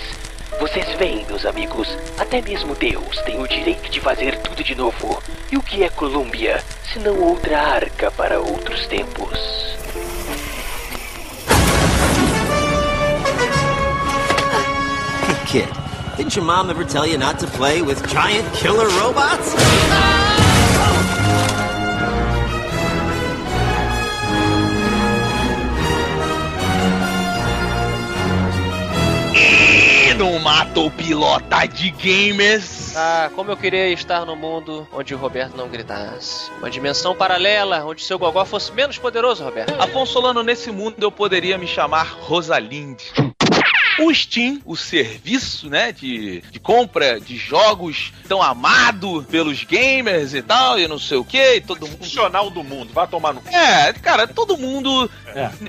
Vocês veem, meus amigos, até mesmo Deus tem o direito de fazer tudo de novo. E o que é Colômbia, se não outra arca para outros tempos? Kid, didn't your mom ever tell you not to play with giant killer robots? E não matou pilota de gamers. Ah, como eu queria estar no mundo onde o Roberto não gritasse. Uma dimensão paralela onde seu gogó fosse menos poderoso, Roberto. Afonso Solano, nesse mundo eu poderia me chamar Rosalinde. O Steam, o serviço, né, de, de compra de jogos tão amado pelos gamers e tal, e não sei o que, todo mundo... Funcional do mundo, vai tomar no cu. É, cara, todo mundo,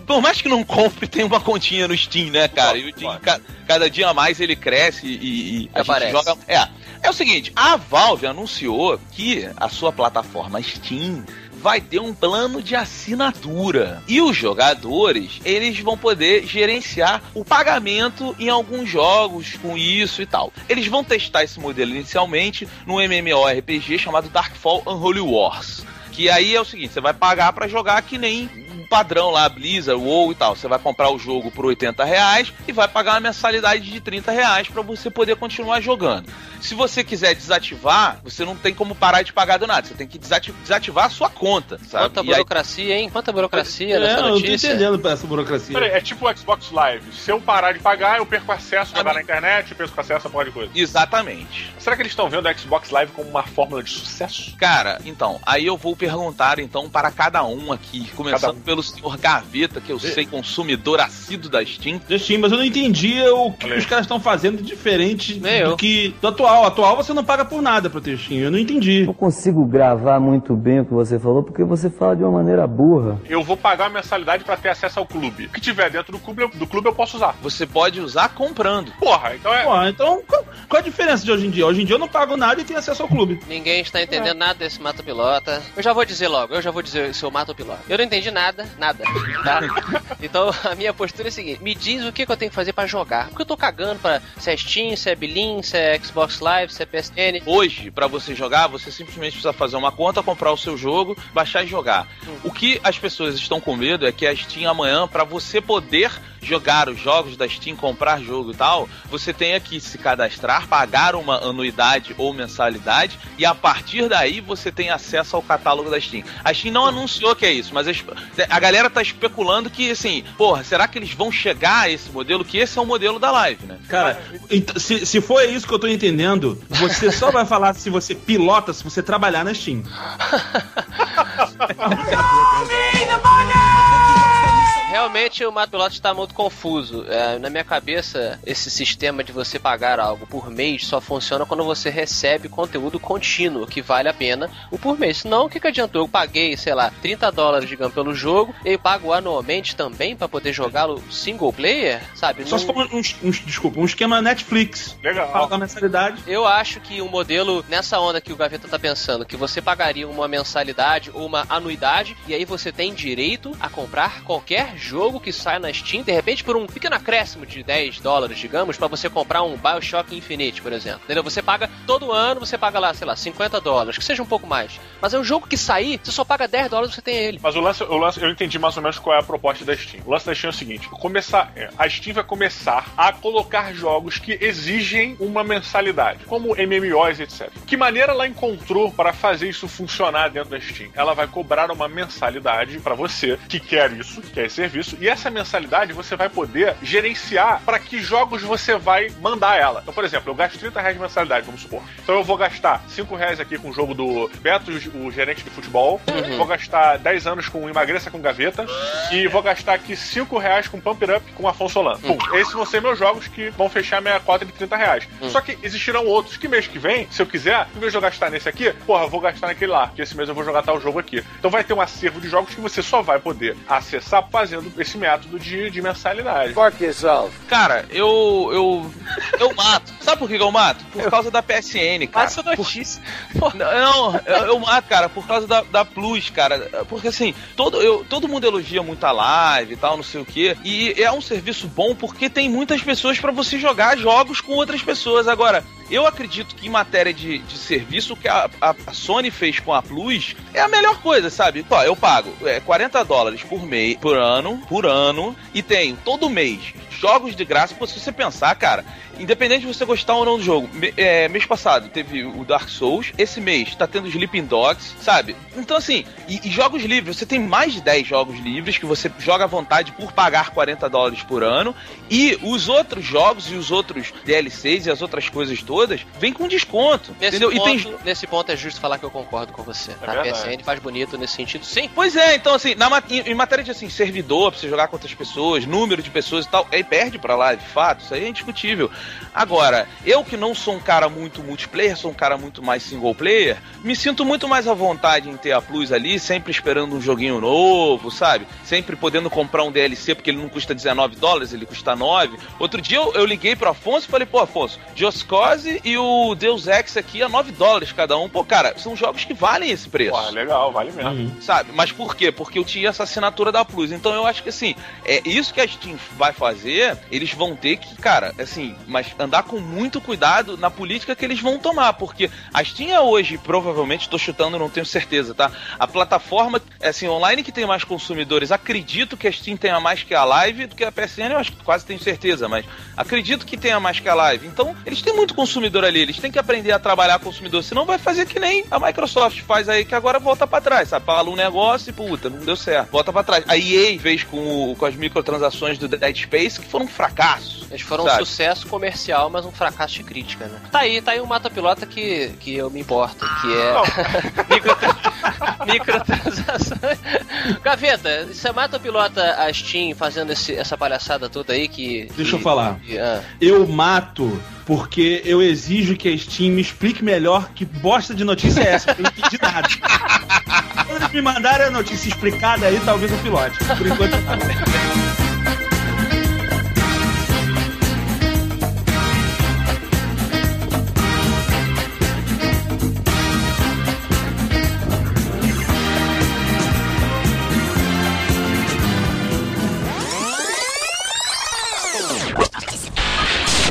por mais que não compre, tem uma continha no Steam, né, cara? E o Steam, ca- cada dia a mais ele cresce e, e a gente Aparece. joga... É, é o seguinte, a Valve anunciou que a sua plataforma Steam vai ter um plano de assinatura. E os jogadores, eles vão poder gerenciar o pagamento em alguns jogos com isso e tal. Eles vão testar esse modelo inicialmente no MMORPG chamado Darkfall Unholy Wars. Que aí é o seguinte, você vai pagar pra jogar que nem padrão lá, Blizzard, WoW e tal. Você vai comprar o jogo por 80 reais e vai pagar uma mensalidade de 30 reais pra você poder continuar jogando. Se você quiser desativar, você não tem como parar de pagar do nada. Você tem que desati- desativar a sua conta, sabe? Quanta E aí- burocracia, hein? Quanta burocracia É, nessa eu não tô notícia. entendendo essa burocracia. Peraí, é tipo o Xbox Live. Se eu parar de pagar, eu perco acesso a jogar na internet, eu perco acesso a porra de coisa. Exatamente. Será que eles estão vendo o Xbox Live como uma fórmula de sucesso? Cara, então, aí eu vou perguntar então para cada um aqui, começando um. pelo senhor Gaveta, que eu sei consumidor assíduo da Steam. Da Steam, mas eu não entendi o que os caras estão fazendo diferente do que do atual. Atual você não paga por nada pra ter Steam, eu não entendi. Não consigo gravar muito bem o que você falou, porque você fala de uma maneira burra. Eu vou pagar uma mensalidade pra ter acesso ao clube. O que tiver dentro do clube, eu- do clube eu posso usar. Você pode usar comprando. Porra, então é. Pô, então qual, qual a diferença de hoje em dia? Hoje em dia eu não pago nada e tenho acesso ao clube. Ninguém está entendendo nada desse mata pilota. Eu já vou dizer logo, eu já vou dizer seu mata pilota. Eu não entendi nada nada. Tá? Então a minha postura é a seguinte: me diz o que, que eu tenho que fazer pra jogar. Porque eu tô cagando pra se é Steam, se é Bilin, se é Xbox Live, se é PSN. Hoje, pra você jogar, você simplesmente precisa fazer uma conta, comprar o seu jogo, baixar e jogar. O que as pessoas estão com medo é que a Steam amanhã, pra você poder jogar os jogos da Steam, comprar jogo e tal, você tenha que se cadastrar, pagar uma anuidade ou mensalidade e a partir daí você tem acesso ao catálogo da Steam. A Steam não anunciou que é isso, mas as- a galera tá especulando que assim, porra, será que eles vão chegar a esse modelo? Que esse é o modelo da live, né? Cara, se, se for isso que eu tô entendendo, você só vai falar se você pilota se você trabalhar na Steam. Realmente o Mato Pilote está muito confuso. É, na minha cabeça, esse sistema de você pagar algo por mês só funciona quando você recebe conteúdo contínuo, que vale a pena o por mês. Senão, o que, que adiantou? Eu paguei, sei lá, 30 dólares, digamos, pelo jogo, e pago anualmente também para poder jogá-lo single player, sabe? Só se for um, um- desculpa, um esquema Netflix. Legal. Paga a mensalidade. Eu acho que o modelo, nessa onda que o Gaveta tá pensando, que você pagaria uma mensalidade ou uma anuidade, e aí você tem direito a comprar qualquer jogo que sai na Steam, de repente por um pequeno acréscimo de 10 dólares, digamos, pra você comprar um Bioshock Infinite, por exemplo. Entendeu? Você paga todo ano, você paga lá, sei lá, 50 dólares, que seja um pouco mais. Mas é um jogo que sair, você só paga 10 dólares você tem ele. Mas o lance, o lance, eu entendi mais ou menos qual é a proposta da Steam. O lance da Steam é o seguinte: começar, é, a Steam vai começar a colocar jogos que exigem uma mensalidade, como MMOs, etc. Que maneira ela encontrou para fazer isso funcionar dentro da Steam? Ela vai cobrar uma mensalidade para você que quer isso, que quer esse serviço, e essa mensalidade você vai poder gerenciar para que jogos você vai mandar ela. Então, por exemplo, eu gasto 30 reais de mensalidade, vamos supor. Então eu vou gastar 5 reais aqui com o jogo do Beto, o gerente de futebol. Vou gastar 10 anos com Emagreça com Gaveta. E vou gastar aqui 5 reais com Pump It Up com Afonso Solano. Pum, esses vão ser meus jogos que vão fechar minha cota de 30 reais. Só que existirão outros que mês que vem, se eu quiser, em vez de eu gastar nesse aqui, porra, eu vou gastar naquele lá. Que esse mês eu vou jogar tal jogo aqui. Então vai ter um acervo de jogos que você só vai poder acessar fazendo esse método de, de mensalidade. Fuck yourself. Cara, eu. eu. eu mato. Sabe por que eu mato? Por causa da PSN, cara. Essa notícia. Por... Não, eu, eu mato, cara, por causa da, da Plus, cara. Porque assim, todo, eu, todo mundo elogia muito a live e tal, não sei o quê. E é um serviço bom porque tem muitas pessoas pra você jogar jogos com outras pessoas. Agora, eu acredito que em matéria de, de serviço, o que a, a- Sony fez com a Plus é a melhor coisa, sabe? Pô, eu pago é, 40 dólares por mês, por ano, por ano, e tenho todo mês jogos de graça. Pô, se você pensar, cara, independente de você gostar ou não do jogo, me- é, mês passado teve o Dark Souls, esse mês tá tendo Sleeping Dogs, sabe? Então, assim, e, e jogos livres, você tem mais de 10 jogos livres que você joga à vontade por pagar 40 dólares por ano, e os outros jogos e os outros DLCs e as outras coisas todas vêm com desconto, Nesse entendeu? ponto, E tem nesse ponto é justo falar que eu concordo com você. a verdade. PSN faz bonito nesse sentido, sim. Pois é, então assim, na, em, em matéria de assim, servidor, pra você jogar com outras pessoas, número de pessoas e tal, aí perde pra lá, de fato, isso aí é indiscutível. Agora, eu que não sou um cara muito multiplayer, sou um cara muito mais single player, me sinto muito mais à vontade em ter a Plus ali, sempre esperando um joguinho novo, sabe? Sempre podendo comprar um DLC, porque ele não custa 19 dólares, ele custa 9. Outro dia eu, eu liguei pro Afonso e falei, pô, Afonso, Just Cause e o Deus Ex aqui a 9 dólares cada um. Pô, cara, são jogos que valem esse preço. Pô, legal, vale mesmo. Sabe? Mas por quê? Porque eu tinha essa assinatura da Plus. Então eu acho que assim, é isso que a Steam vai fazer, eles vão ter que, cara, assim, mas andar com muito cuidado na política que eles vão tomar, porque a Steam é hoje, provavelmente, tô chutando, não tenho certeza, tá? A plataforma, assim, online que tem mais consumidores, acredito que a Steam tenha mais que a Live do que a PSN, eu acho que quase tenho certeza, mas acredito que tenha mais que a Live. Então, eles têm muito consumidor ali, eles têm que aprender a trabalhar consumidor, senão vai fazer que nem a Microsoft faz aí, que agora volta pra trás, sabe? Fala um negócio e puta, não deu certo, volta pra trás. A EA fez com, o- com as microtransações do Dead Space, foram um fracasso. Eles foram um sabe? sucesso comercial, mas um fracasso de crítica, né? Tá aí, tá aí um mata-pilota que, que eu me importo, que é microtra- microtransações. Gaveta, você mata-pilota a Steam fazendo esse- essa palhaçada toda aí que... Deixa eu que- falar. que- ah. Eu mato porque eu exijo que a Steam me explique melhor que bosta de notícia é essa, porque eu não entendi nada. Quando eles me mandarem a notícia explicada aí, talvez eu pilote. Por enquanto, não.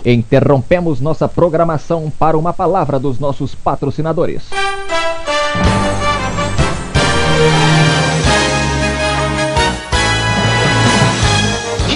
Interrompemos nossa programação para uma palavra dos nossos patrocinadores.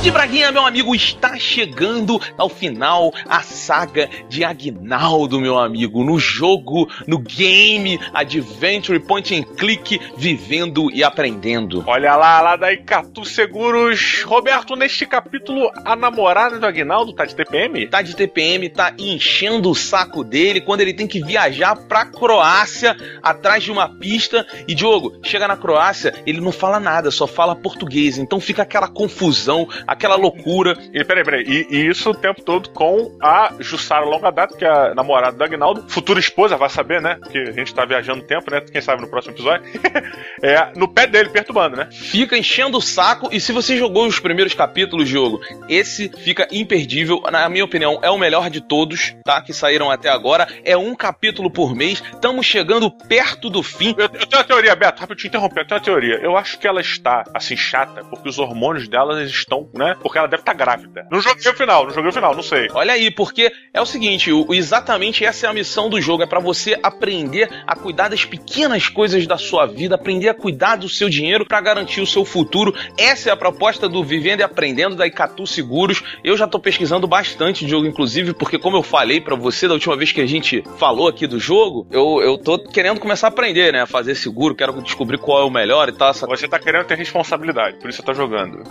Didi Braguinha, meu amigo, está chegando ao final a saga de Agnaldo, meu amigo, no jogo, no game, Adventure Point and Click, vivendo e aprendendo. Olha lá, lá da Icatu Seguros. Roberto, neste capítulo, a namorada do Agnaldo tá de TPM? Tá de TPM, tá enchendo o saco dele quando ele tem que viajar pra Croácia atrás de uma pista. E Diogo, chega na Croácia, ele não fala nada, só fala português. Então fica aquela confusão, aquela loucura. E peraí, peraí, e, e isso o tempo todo com a Jussara Longa Data, que é a namorada do Agnaldo, futura esposa, vai saber, né? Porque a gente tá viajando tempo, né? Quem sabe no próximo episódio. é no pé dele, perturbando, né? Fica enchendo o saco. E se você jogou os primeiros capítulos, jogo, esse fica imperdível. Na minha opinião, é o melhor de todos, tá? Que saíram até agora. É um capítulo por mês. Estamos chegando perto do fim. Eu, eu tenho uma teoria, Beto, rápido te interromper, eu tenho uma teoria. Eu acho que ela está, assim, chata, porque os hormônios dela estão, né? Porque ela deve estar grávida. Não joguei o final, não joguei o final, não sei. Olha aí, porque é o seguinte, o, exatamente essa é a missão do jogo, é para você aprender a cuidar das pequenas coisas da sua vida, aprender a cuidar do seu dinheiro para garantir o seu futuro. Essa é a proposta do Vivendo e Aprendendo da Icatu Seguros. Eu já tô pesquisando bastante o jogo, inclusive, porque como eu falei para você da última vez que a gente falou aqui do jogo, eu, eu tô querendo começar a aprender, né, a fazer seguro, quero descobrir qual é o melhor e tal. Essa... Você tá querendo ter responsabilidade, por isso você tá jogando.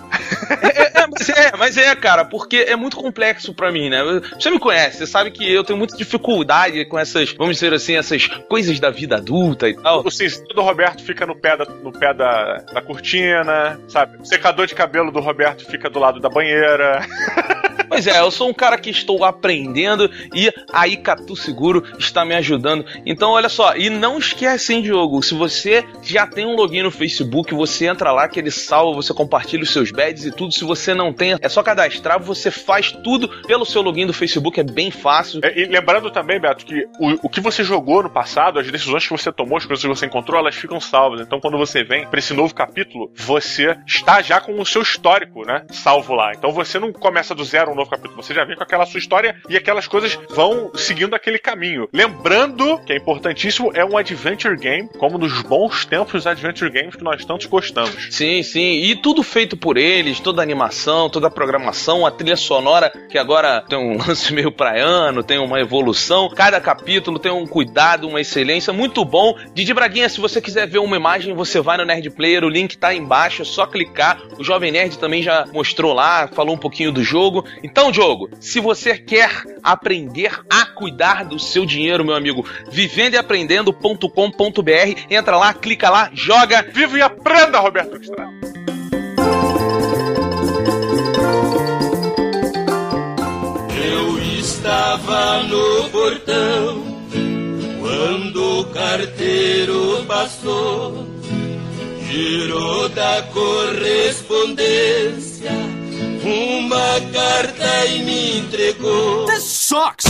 é, é, mas é, mas é, cara, porque é muito complexo para mim, né? Você me conhece, você sabe que eu tenho muita dificuldade com essas, vamos dizer assim, essas coisas da vida adulta e tal. O cinto do Roberto fica no pé da, no pé da, da cortina, sabe? O secador de cabelo do Roberto fica do lado da banheira. Pois é, eu sou um cara que estou aprendendo e a Icatu Seguro está me ajudando. Então, olha só, e não esquece, hein, Diogo, se você já tem um login no Facebook, você entra lá, que ele salva, você compartilha os seus badges e tudo. Se você não tem, é só cadastrar, você faz tudo pelo seu login do Facebook, é bem fácil. É, e lembrando também, Beto, que o, o que você jogou no passado, as decisões que você tomou, as coisas que você encontrou, elas ficam salvas. Então, quando você vem para esse novo capítulo, você está já com o seu histórico, né, salvo lá. Então, você não começa do zero um novo capítulo, você já vem com aquela sua história e aquelas coisas vão seguindo aquele caminho. Lembrando que é importantíssimo, é um adventure game, como nos bons tempos dos adventure games que nós tantos gostamos. Sim, sim, e tudo feito por eles, toda a animação, toda a programação, a trilha sonora, que agora tem um lance meio praiano, tem uma evolução, cada capítulo tem um cuidado, uma excelência, muito bom. Didi Braguinha, se você quiser ver uma imagem, você vai no Nerd Player, o link tá embaixo, é só clicar. O Jovem Nerd também já mostrou lá, falou um pouquinho do jogo. Então, jogo, se você quer aprender a cuidar do seu dinheiro, meu amigo, vivendoaprendendo.com.br, entra lá, clica lá, joga. Viva e aprenda, Roberto Estrada. Estava no portão quando o carteiro passou, girou da correspondência uma carta e me entregou. This sucks!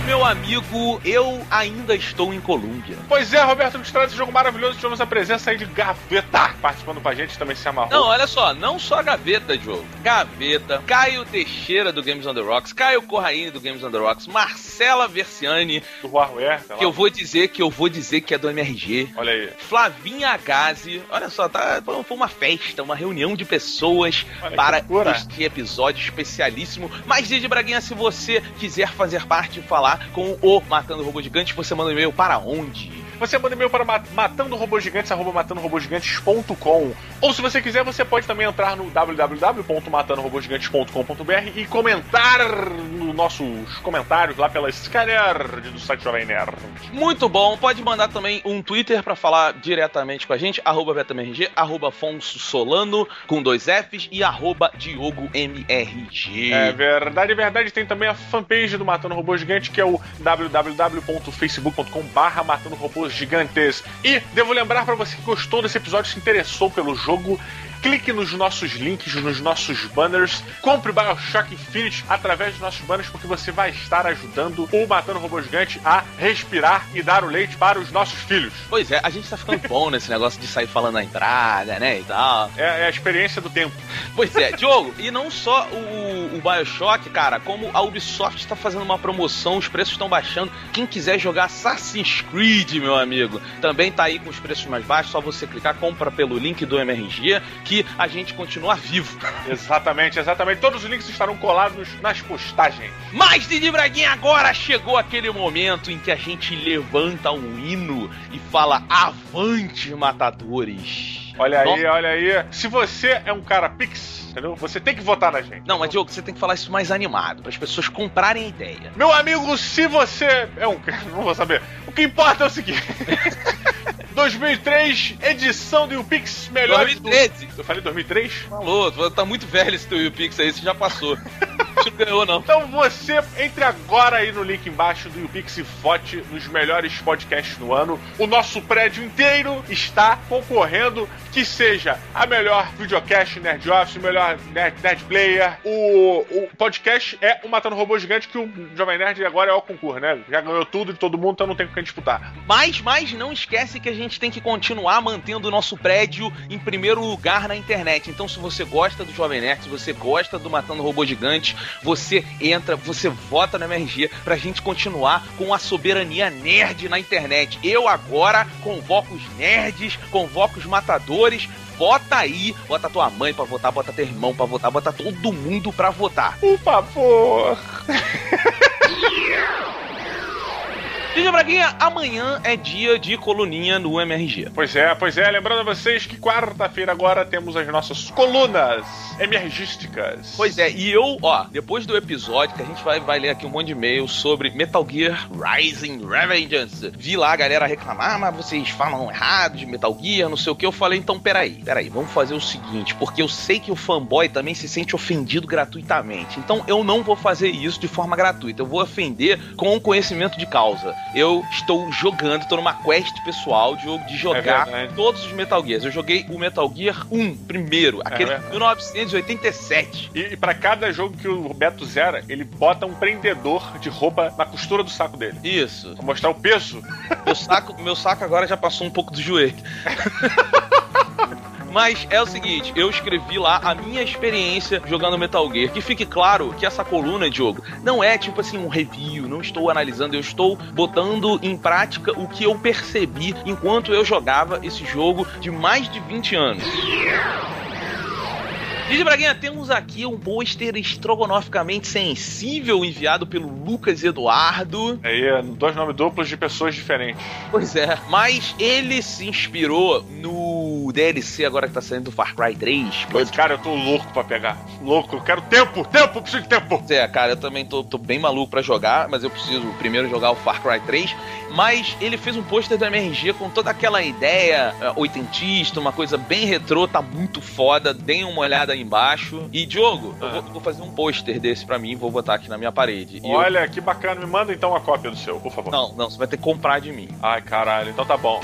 Meu amigo, eu ainda estou em Colômbia. Pois é, Roberto Estrada, esse jogo maravilhoso. Tivemos a presença aí de Gaveta participando com a gente, também se amarrou. Não, olha só, não só Gaveta, Diogo. Gaveta, Caio Teixeira do Games on the Rocks, Caio Corraine do Games on the Rocks, Marcela Versiani do Warware, que eu vou dizer que eu vou dizer que é do MRG. Olha aí. Flavinha Gazi, olha só, tá, foi uma festa, uma reunião de pessoas Olha, para este episódio especialíssimo. Mas, Didi Braguinha, se você quiser fazer parte e falar com o Matando Robô Gigante, você manda um e-mail para onde? Você manda e-mail para matandorobogigantes.com Ou se você quiser, você pode também entrar no www.matandorobogigantes.com.br e comentar nos nossos comentários lá pela Scanner do site Jovem Nerd. Muito bom. Pode mandar também um Twitter pra falar diretamente com a gente, arroba BetaMRG, arroba Afonso Solano, com dois Fs, e arroba Diogo MRG. É verdade, é verdade. Tem também a fanpage do Matando Robô Gigante, que é o www.facebook.com/barra Matando Robôs Gigantes. E devo lembrar pra você que gostou desse episódio, se interessou pelo jogo. Clique nos nossos links, nos nossos banners, compre Bioshock Infinite através dos nossos banners, porque você vai estar ajudando o Matando Robô Gigante a respirar e dar o leite para os nossos filhos. Pois é, a gente tá ficando bom nesse negócio de sair falando na entrada, né, e tal. É, é a experiência do tempo. Pois é, Diogo, e não só o, o Bioshock, cara, como a Ubisoft está fazendo uma promoção, os preços estão baixando. Quem quiser jogar Assassin's Creed, meu amigo, também tá aí com os preços mais baixos, só você clicar, compra pelo link do MRG, que a gente continua vivo. Exatamente, exatamente. Todos os links estarão colados nas postagens. Mas, Didi Braguinha, agora chegou aquele momento em que a gente levanta um hino e fala avante, matadores. Olha aí, olha aí. Se você é um cara pix, entendeu? Você tem que votar na gente. Não, mas Diogo, você tem que falar isso mais animado, para as pessoas comprarem a ideia. Meu amigo, se você é um. Não vou saber. O que importa é o seguinte. 2003, edição do YouPix melhor. 2013. Do... Eu falei 2003? Falou, tá muito velho esse teu YouPix aí, você já passou. Você não ganhou, não. Então você entre agora aí no link embaixo do YouPix e vote nos melhores podcasts do ano. O nosso prédio inteiro está concorrendo que seja a melhor videocast Nerd Office, o melhor Nerd, Nerd Player. O, o podcast é o Matando Robô Gigante, que o Jovem Nerd agora é o concurso, né? Já ganhou tudo de todo mundo, então não tem com quem disputar. Mas, mas não esquece que a gente tem que continuar mantendo o nosso prédio em primeiro lugar na internet. Então, se você gosta do Jovem Nerd, se você gosta do Matando Robô Gigante, você entra, você vota no MRG pra gente continuar com a soberania nerd na internet. Eu agora convoco os nerds, convoco os matadores. Vota aí, bota tua mãe pra votar, bota teu irmão pra votar, bota todo mundo pra votar. Por favor. Lídia Braguinha, amanhã é dia de coluninha no MRG. Pois é, pois é. Lembrando a vocês que quarta-feira agora temos as nossas colunas MRGísticas. Pois é, e eu, ó, depois do episódio, que a gente vai, vai ler aqui um monte de e-mail sobre Metal Gear Rising Revengeance. Vi lá a galera reclamar, ah, mas vocês falam errado de Metal Gear, não sei o que. Eu falei, então peraí, peraí, vamos fazer o seguinte, porque eu sei que o fanboy também se sente ofendido gratuitamente. Então eu não vou fazer isso de forma gratuita. Eu vou ofender com conhecimento de causa eu estou jogando, estou numa quest pessoal de, de jogar É todos os Metal Gears. Eu joguei o Metal Gear 1 primeiro, aquele É de 1987. E, e para cada jogo que o Beto zera, ele bota um prendedor de roupa na costura do saco dele. Isso. Pra mostrar o peso. Meu saco, meu saco agora já passou um pouco do joelho. Mas é o seguinte, eu escrevi lá a minha experiência jogando Metal Gear. Que fique claro que essa coluna, Diogo, não é tipo assim um review, não estou analisando, eu estou botando em prática o que eu percebi enquanto eu jogava esse jogo de mais de 20 anos. Didi Braguinha, temos aqui um pôster estrogonoficamente sensível enviado pelo Lucas Eduardo. Aí, dois nomes duplos de pessoas diferentes. Pois é, mas ele se inspirou no DLC agora que tá saindo do Far Cry 3. Pois, cara, eu tô louco pra pegar. Louco, eu quero tempo, tempo, preciso de tempo. Pois é, cara, eu também tô, tô bem maluco pra jogar, mas eu preciso primeiro jogar o Far Cry 3. Mas ele fez um pôster do MRG com toda aquela ideia uh, oitentista, uma coisa bem retrô, tá muito foda. Deem uma olhada aí embaixo. E, Diogo, eu vou, vou fazer um pôster desse pra mim, vou botar aqui na minha parede. E eu- Olha, que bacana. Me manda então uma cópia do seu, por favor. Não, não, você vai ter que comprar de mim. Ai, caralho, então tá bom.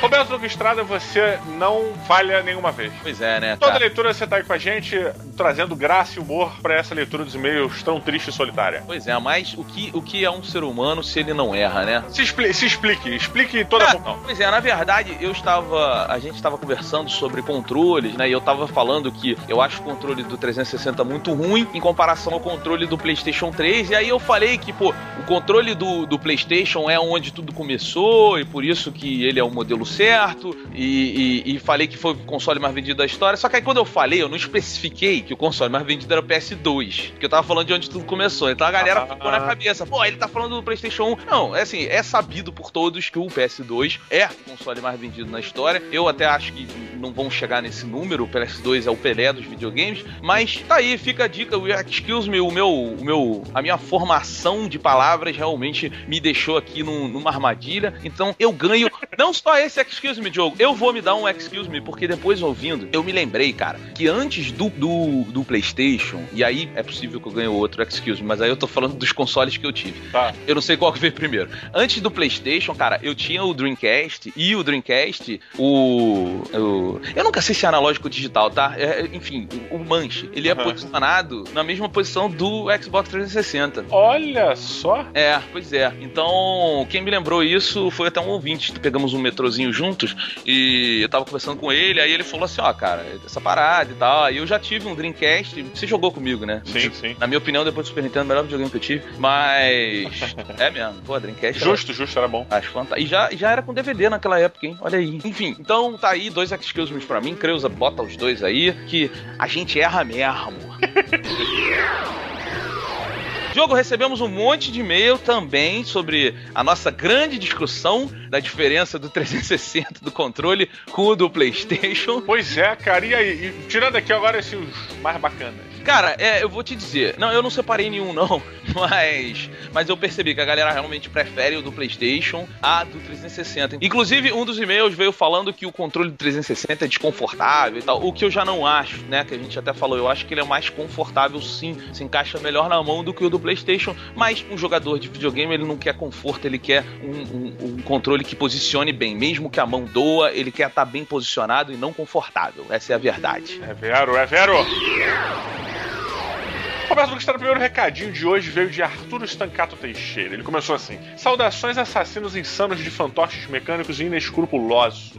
Roberto Duque Estrada, você não falha nenhuma vez. Pois é, né? Toda cara? leitura você tá aí com a gente, trazendo graça e humor pra essa leitura dos e-mails tão triste e solitária. Pois é, mas o que, o que é um ser humano se ele não erra, né? Se, expli- se explique, explique toda a Ah, Pois é, na verdade, eu estava. A gente estava conversando sobre controles, né? E eu estava falando que eu acho o controle do 360 muito ruim em comparação ao controle do PlayStation 3. E aí eu falei que, pô, o controle do, do PlayStation é onde tudo começou e por isso que ele é o modelo certo. E, e- e falei que foi o console mais vendido da história. Só que aí quando eu falei, eu não especifiquei que o console mais vendido era o PS2. Porque eu tava falando de onde tudo começou. Então a galera ficou na cabeça. Pô, ele tá falando do PlayStation 1. Não, é assim, é sabido por todos que o PS2 é o console mais vendido na história. Eu até acho que não vão chegar nesse número. O PS2 é o Pelé dos videogames. Mas tá aí, fica a dica. Excuse me, o meu, o meu, a minha formação de palavras realmente me deixou aqui num- numa armadilha. Então eu ganho Não só esse excuse me, Diogo. Eu vou me dar um excuse me, porque depois ouvindo, eu me lembrei, cara, que antes do, do, do PlayStation, e aí é possível que eu ganhe outro excuse me, mas aí eu tô falando dos consoles que eu tive. Tá. Eu não sei qual que veio primeiro. Antes do PlayStation, cara, eu tinha o Dreamcast e o Dreamcast, o. o eu nunca sei se é analógico ou digital, tá? É, enfim, o, o manche, ele é Aham. posicionado na mesma posição do Xbox 360. Olha só. É, pois é. Então, quem me lembrou isso foi até um ouvinte. Pegamos um metrozinho juntos e eu tava conversando com ele. Aí ele falou assim: Ó, cara, essa parada e tal. Aí eu já tive um Dreamcast. Você jogou comigo, né? Sim, sim. Na minha opinião, depois do Super Nintendo, o melhor videogame que eu tive. Mas. é mesmo. Pô, Dreamcast. era- Justo, justo, era bom. Acho fantástico. E já, já era com DVD naquela época, hein? Olha aí. Enfim, então tá aí dois excuse me pra mim. Creuza, bota os dois aí, que a gente erra mesmo. Diogo, recebemos um monte de e-mail também sobre a nossa grande discussão da diferença do 360 do controle com o do PlayStation. Pois é, cara, e aí? E tirando aqui agora esses mais bacanas. Cara, é, eu vou te dizer, não, eu não separei nenhum não, mas mas eu percebi que a galera realmente prefere o do PlayStation a do 360. Inclusive, um dos e-mails veio falando que o controle do 360 é desconfortável e tal, o que eu já não acho, né, que a gente até falou, eu acho que ele é mais confortável sim, se encaixa melhor na mão do que o do PlayStation, mas um jogador de videogame, ele não quer conforto, ele quer um, um- um controle que posicione bem, mesmo que a mão doa, ele quer estar bem posicionado e não confortável. Essa é a verdade. É vero, é vero. Está no primeiro recadinho de hoje, veio de Arturo Stancato Teixeira. Ele começou assim: Saudações assassinos insanos de fantoches mecânicos e inescrupulosos,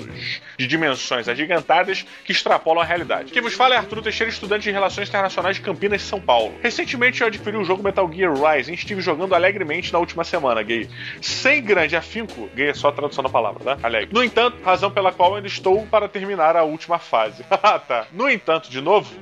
de dimensões agigantadas que extrapolam a realidade. Quem vos fala é Arturo Teixeira, estudante de Relações Internacionais de Campinas, São Paulo. Recentemente eu adquiri o jogo Metal Gear Rising e estive jogando alegremente na última semana, gay. Sem grande afinco, gay é só a tradução da palavra, tá? Alegre. No entanto, razão pela qual ainda estou para terminar a última fase. Ah, tá. No entanto, de novo.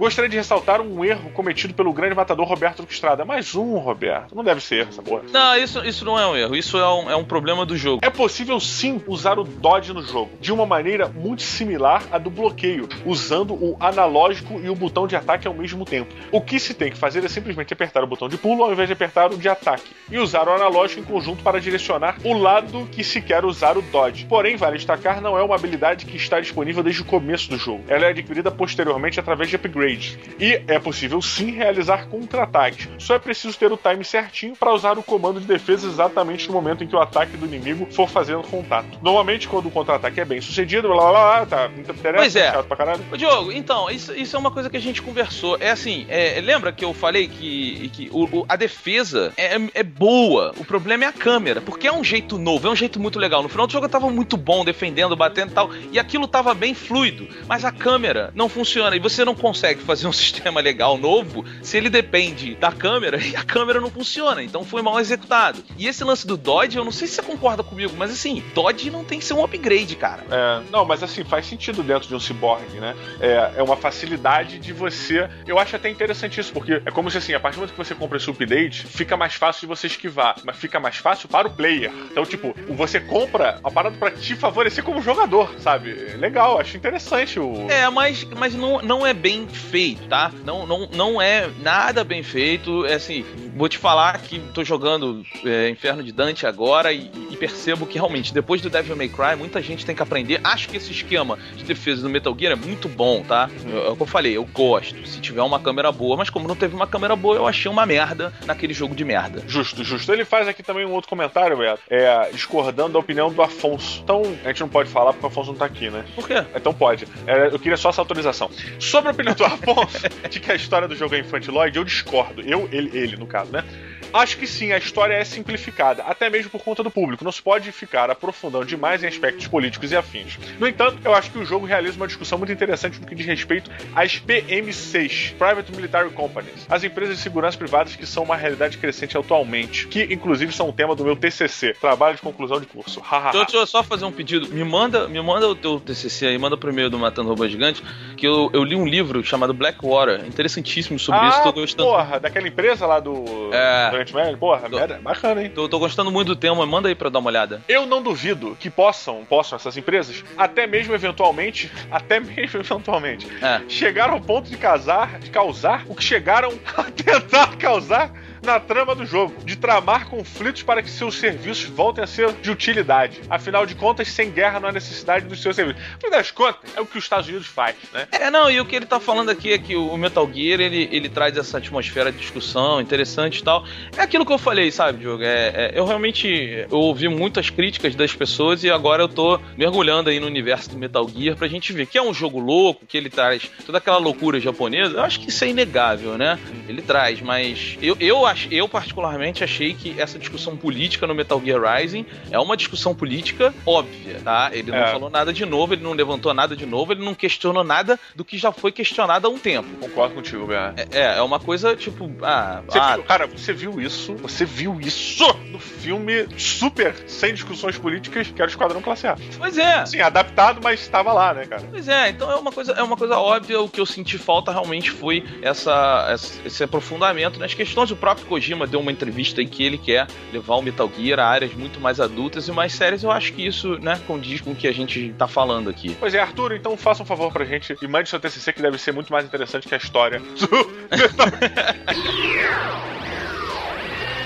Gostaria de ressaltar um erro cometido pelo grande matador Roberto Estrada. Mais um, Roberto. Não deve ser erro essa porra. Não, isso, isso não é um erro, isso é um, é um problema do jogo. É possível sim usar o dodge no jogo, de uma maneira muito similar à do bloqueio, usando o analógico e o botão de ataque ao mesmo tempo. O que se tem que fazer é simplesmente apertar o botão de pulo ao invés de apertar o de ataque, e usar o analógico em conjunto para direcionar o lado que se quer usar o dodge. Porém, vale destacar, não é uma habilidade que está disponível desde o começo do jogo. Ela é adquirida posteriormente através de upgrade. E é possível sim realizar contra-ataques. Só é preciso ter o time certinho para usar o comando de defesa exatamente no momento em que o ataque do inimigo for fazendo contato. Normalmente, quando o contra-ataque é bem sucedido, blá blá blá, tá, não interessa, Pois é. chato pra caralho. Ô, Diogo, então, isso, isso é uma coisa que a gente conversou. É assim, é, lembra que eu falei que, que o- o- a defesa é, é boa, o problema é a câmera, porque é um jeito novo, é um jeito muito legal. No final do jogo eu tava muito bom, defendendo, batendo e tal, e aquilo tava bem fluido, mas a câmera não funciona, e você não consegue fazer um sistema legal novo se ele depende da câmera e a câmera não funciona, então foi mal executado. E esse lance do Dodge, eu não sei se você concorda comigo, mas assim, Dodge não tem que ser um upgrade, cara. É, não, mas assim, faz sentido dentro de um cyborg, né? É, é uma facilidade de você. Eu acho até interessante isso, porque é como se assim, a partir do momento que você compra esse update, fica mais fácil de você esquivar, mas fica mais fácil para o player. Então, tipo, você compra a parada pra te favorecer como jogador, sabe? Legal, acho interessante o. É, mas, mas não, não é bem feito, tá? Não, não, não é nada bem feito. É assim, vou te falar que tô jogando é, Inferno de Dante agora e, e percebo que realmente, depois do Devil May Cry, muita gente tem que aprender. Acho que esse esquema de defesa do Metal Gear é muito bom, tá? Eu- É o que eu falei, eu gosto. Se tiver uma câmera boa, mas como não teve uma câmera boa, eu achei uma merda naquele jogo de merda. Justo, justo. Ele faz aqui também um outro comentário, Beto, é, discordando da opinião do Afonso. Então, a gente não pode falar porque o Afonso não tá aqui, né? Por quê? Então pode. É, eu queria só essa autorização. Sobre a opinião do Afonso de que a história do jogo é infantiloide, eu discordo. Eu, ele, ele, no caso, né? Acho que sim, a história é simplificada, até mesmo por conta do público. Não se pode ficar aprofundando demais em aspectos políticos e afins. No entanto, eu acho que o jogo realiza uma discussão muito interessante no que diz respeito às PMCs, Private Military Companies, as empresas de segurança privadas que são uma realidade crescente atualmente, que inclusive são um tema do meu TCC, Trabalho de Conclusão de Curso. Hahaha. Deixa, eu só fazer um pedido. Me manda, me manda o teu TCC aí, manda e-mail do Matando Robô Gigante, que eu, eu li um livro chamado Blackwater, interessantíssimo sobre ah, isso, tô gostando. porra, daquela empresa lá do É. do Oriente Médio? Porra, merda, bacana, hein? Tô, tô gostando muito do tema, manda aí pra dar uma olhada. Eu não duvido que possam, possam essas empresas, até mesmo eventualmente, até mesmo eventualmente, É. chegar ao ponto de casar, de causar o que chegaram a tentar causar na trama do jogo, de tramar conflitos para que seus serviços voltem a ser de utilidade. Afinal de contas, sem guerra não há necessidade dos seus serviços. Fim das contas, é o que os Estados Unidos faz, né? É, não, e o que ele tá falando aqui é que o Metal Gear, ele, ele traz essa atmosfera de discussão interessante e tal. É aquilo que eu falei, sabe, Diogo? É, é, eu realmente eu ouvi muitas críticas das pessoas e agora eu tô mergulhando aí no universo do Metal Gear pra gente ver que é um jogo louco, que ele traz toda aquela loucura japonesa. Eu acho que isso é inegável, né? Ele traz, mas eu, eu, ach, eu particularmente achei que essa discussão política no Metal Gear Rising é uma discussão política óbvia, tá? Ele não É. falou nada de novo, ele não levantou nada de novo, ele não questionou nada do que já foi questionado há um tempo. Concordo contigo, Bea. É, é uma coisa tipo, ah, Você ah, viu- cara, você viu isso? Você viu isso no filme super sem discussões políticas que era o Esquadrão Classe A. Pois é. Sim, adaptado, mas estava lá, né, cara? Pois é, então é uma coisa, é uma coisa óbvia. O que eu senti falta realmente foi essa, essa- esse aprofundamento nas questões. O próprio Kojima deu uma entrevista aí que ele quer levar o Metal Gear a áreas muito mais adultas e mais sérias. Eu acho que isso, né, condiz com o que a gente tá falando aqui. Pois é, Arthur, então faça um favor pra gente e mande seu TCC que deve ser muito mais interessante que a história.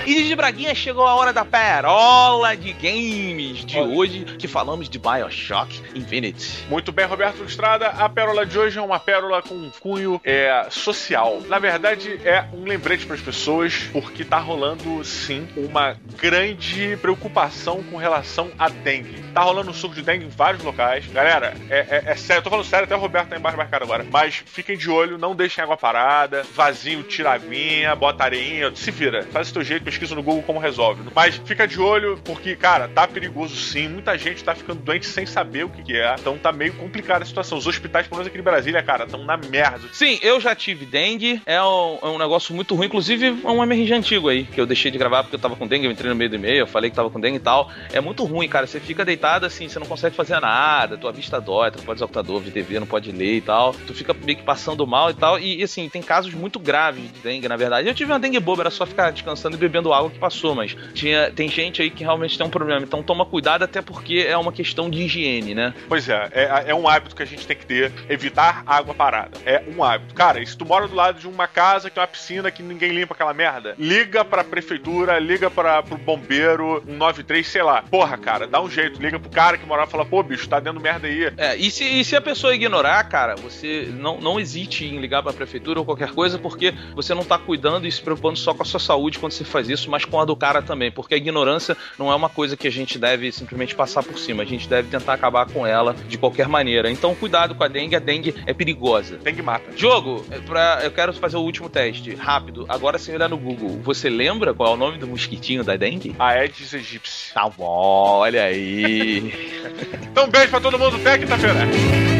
E de Braguinha chegou a hora da perola de games de hoje, que falamos de Bioshock Infinite. Muito bem, Roberto Estrada. A pérola de hoje é uma pérola com um cunho é, social. Na verdade, é um lembrete para as pessoas, porque tá rolando sim uma grande preocupação com relação a dengue. Tá rolando um suco de dengue em vários locais. Galera, é, é- é sério, eu tô falando sério, até o Roberto tá embaixo marcado agora. Mas fiquem de olho, não deixem água parada, vazinho, tira a aguinha, bota areinha, se vira. Faz o teu jeito, pesquisa no Google como resolve. Mas fica de olho, porque, cara, tá perigoso sim. Muita gente tá ficando doente sem saber o que, que é. Então tá meio complicada a situação. Os hospitais, pelo menos aqui em Brasília, cara, estão na merda. Sim, eu já tive dengue, é um, é um negócio muito ruim, inclusive é um MRG antigo aí, que eu deixei de gravar porque eu tava com dengue, eu entrei no meio do e-mail, eu falei que tava com dengue e tal. É muito ruim, cara, você fica deitado assim, você não consegue fazer nada, tua vista dói, tu não pode usar computador, ver TV, não pode ler e tal, tu fica meio que passando mal e tal, e assim, tem casos muito graves de dengue, na verdade. Eu tive uma dengue boba, era só ficar descansando e bebendo água que passou, mas tinha, tem gente aí que realmente tem um problema, então toma cuidado até porque é uma questão de higiene, né? Pois é, é, é um hábito que a gente tem que ter, evitar água parada. É um hábito. Cara, e se tu mora do lado de uma casa que tem uma piscina que ninguém limpa aquela merda, liga pra prefeitura, liga pra, pro bombeiro, 193, sei lá. Porra, cara, dá um jeito, liga pro cara que morava e fala, pô, bicho, tá dando merda aí. É, e se, e se a pessoa ignorar, cara, você não, não hesite em ligar pra prefeitura ou qualquer coisa, porque você não tá cuidando e se preocupando só com a sua saúde quando você faz isso, mas com a do cara também, porque a ignorância não é uma coisa que a gente deve simplesmente passar por cima, a gente deve tentar acabar com ela de qualquer maneira. Então, cuidado com a dengue, a dengue é perigosa. Dengue mata. Jogo, é pra, eu quero fazer o último teste, rápido. Agora, sem olhar no Google, você lembra qual é o nome do mosquitinho da dengue? A Aedes aegypti. Tá bom, olha aí. Então, beijo pra todo mundo, até quinta-feira.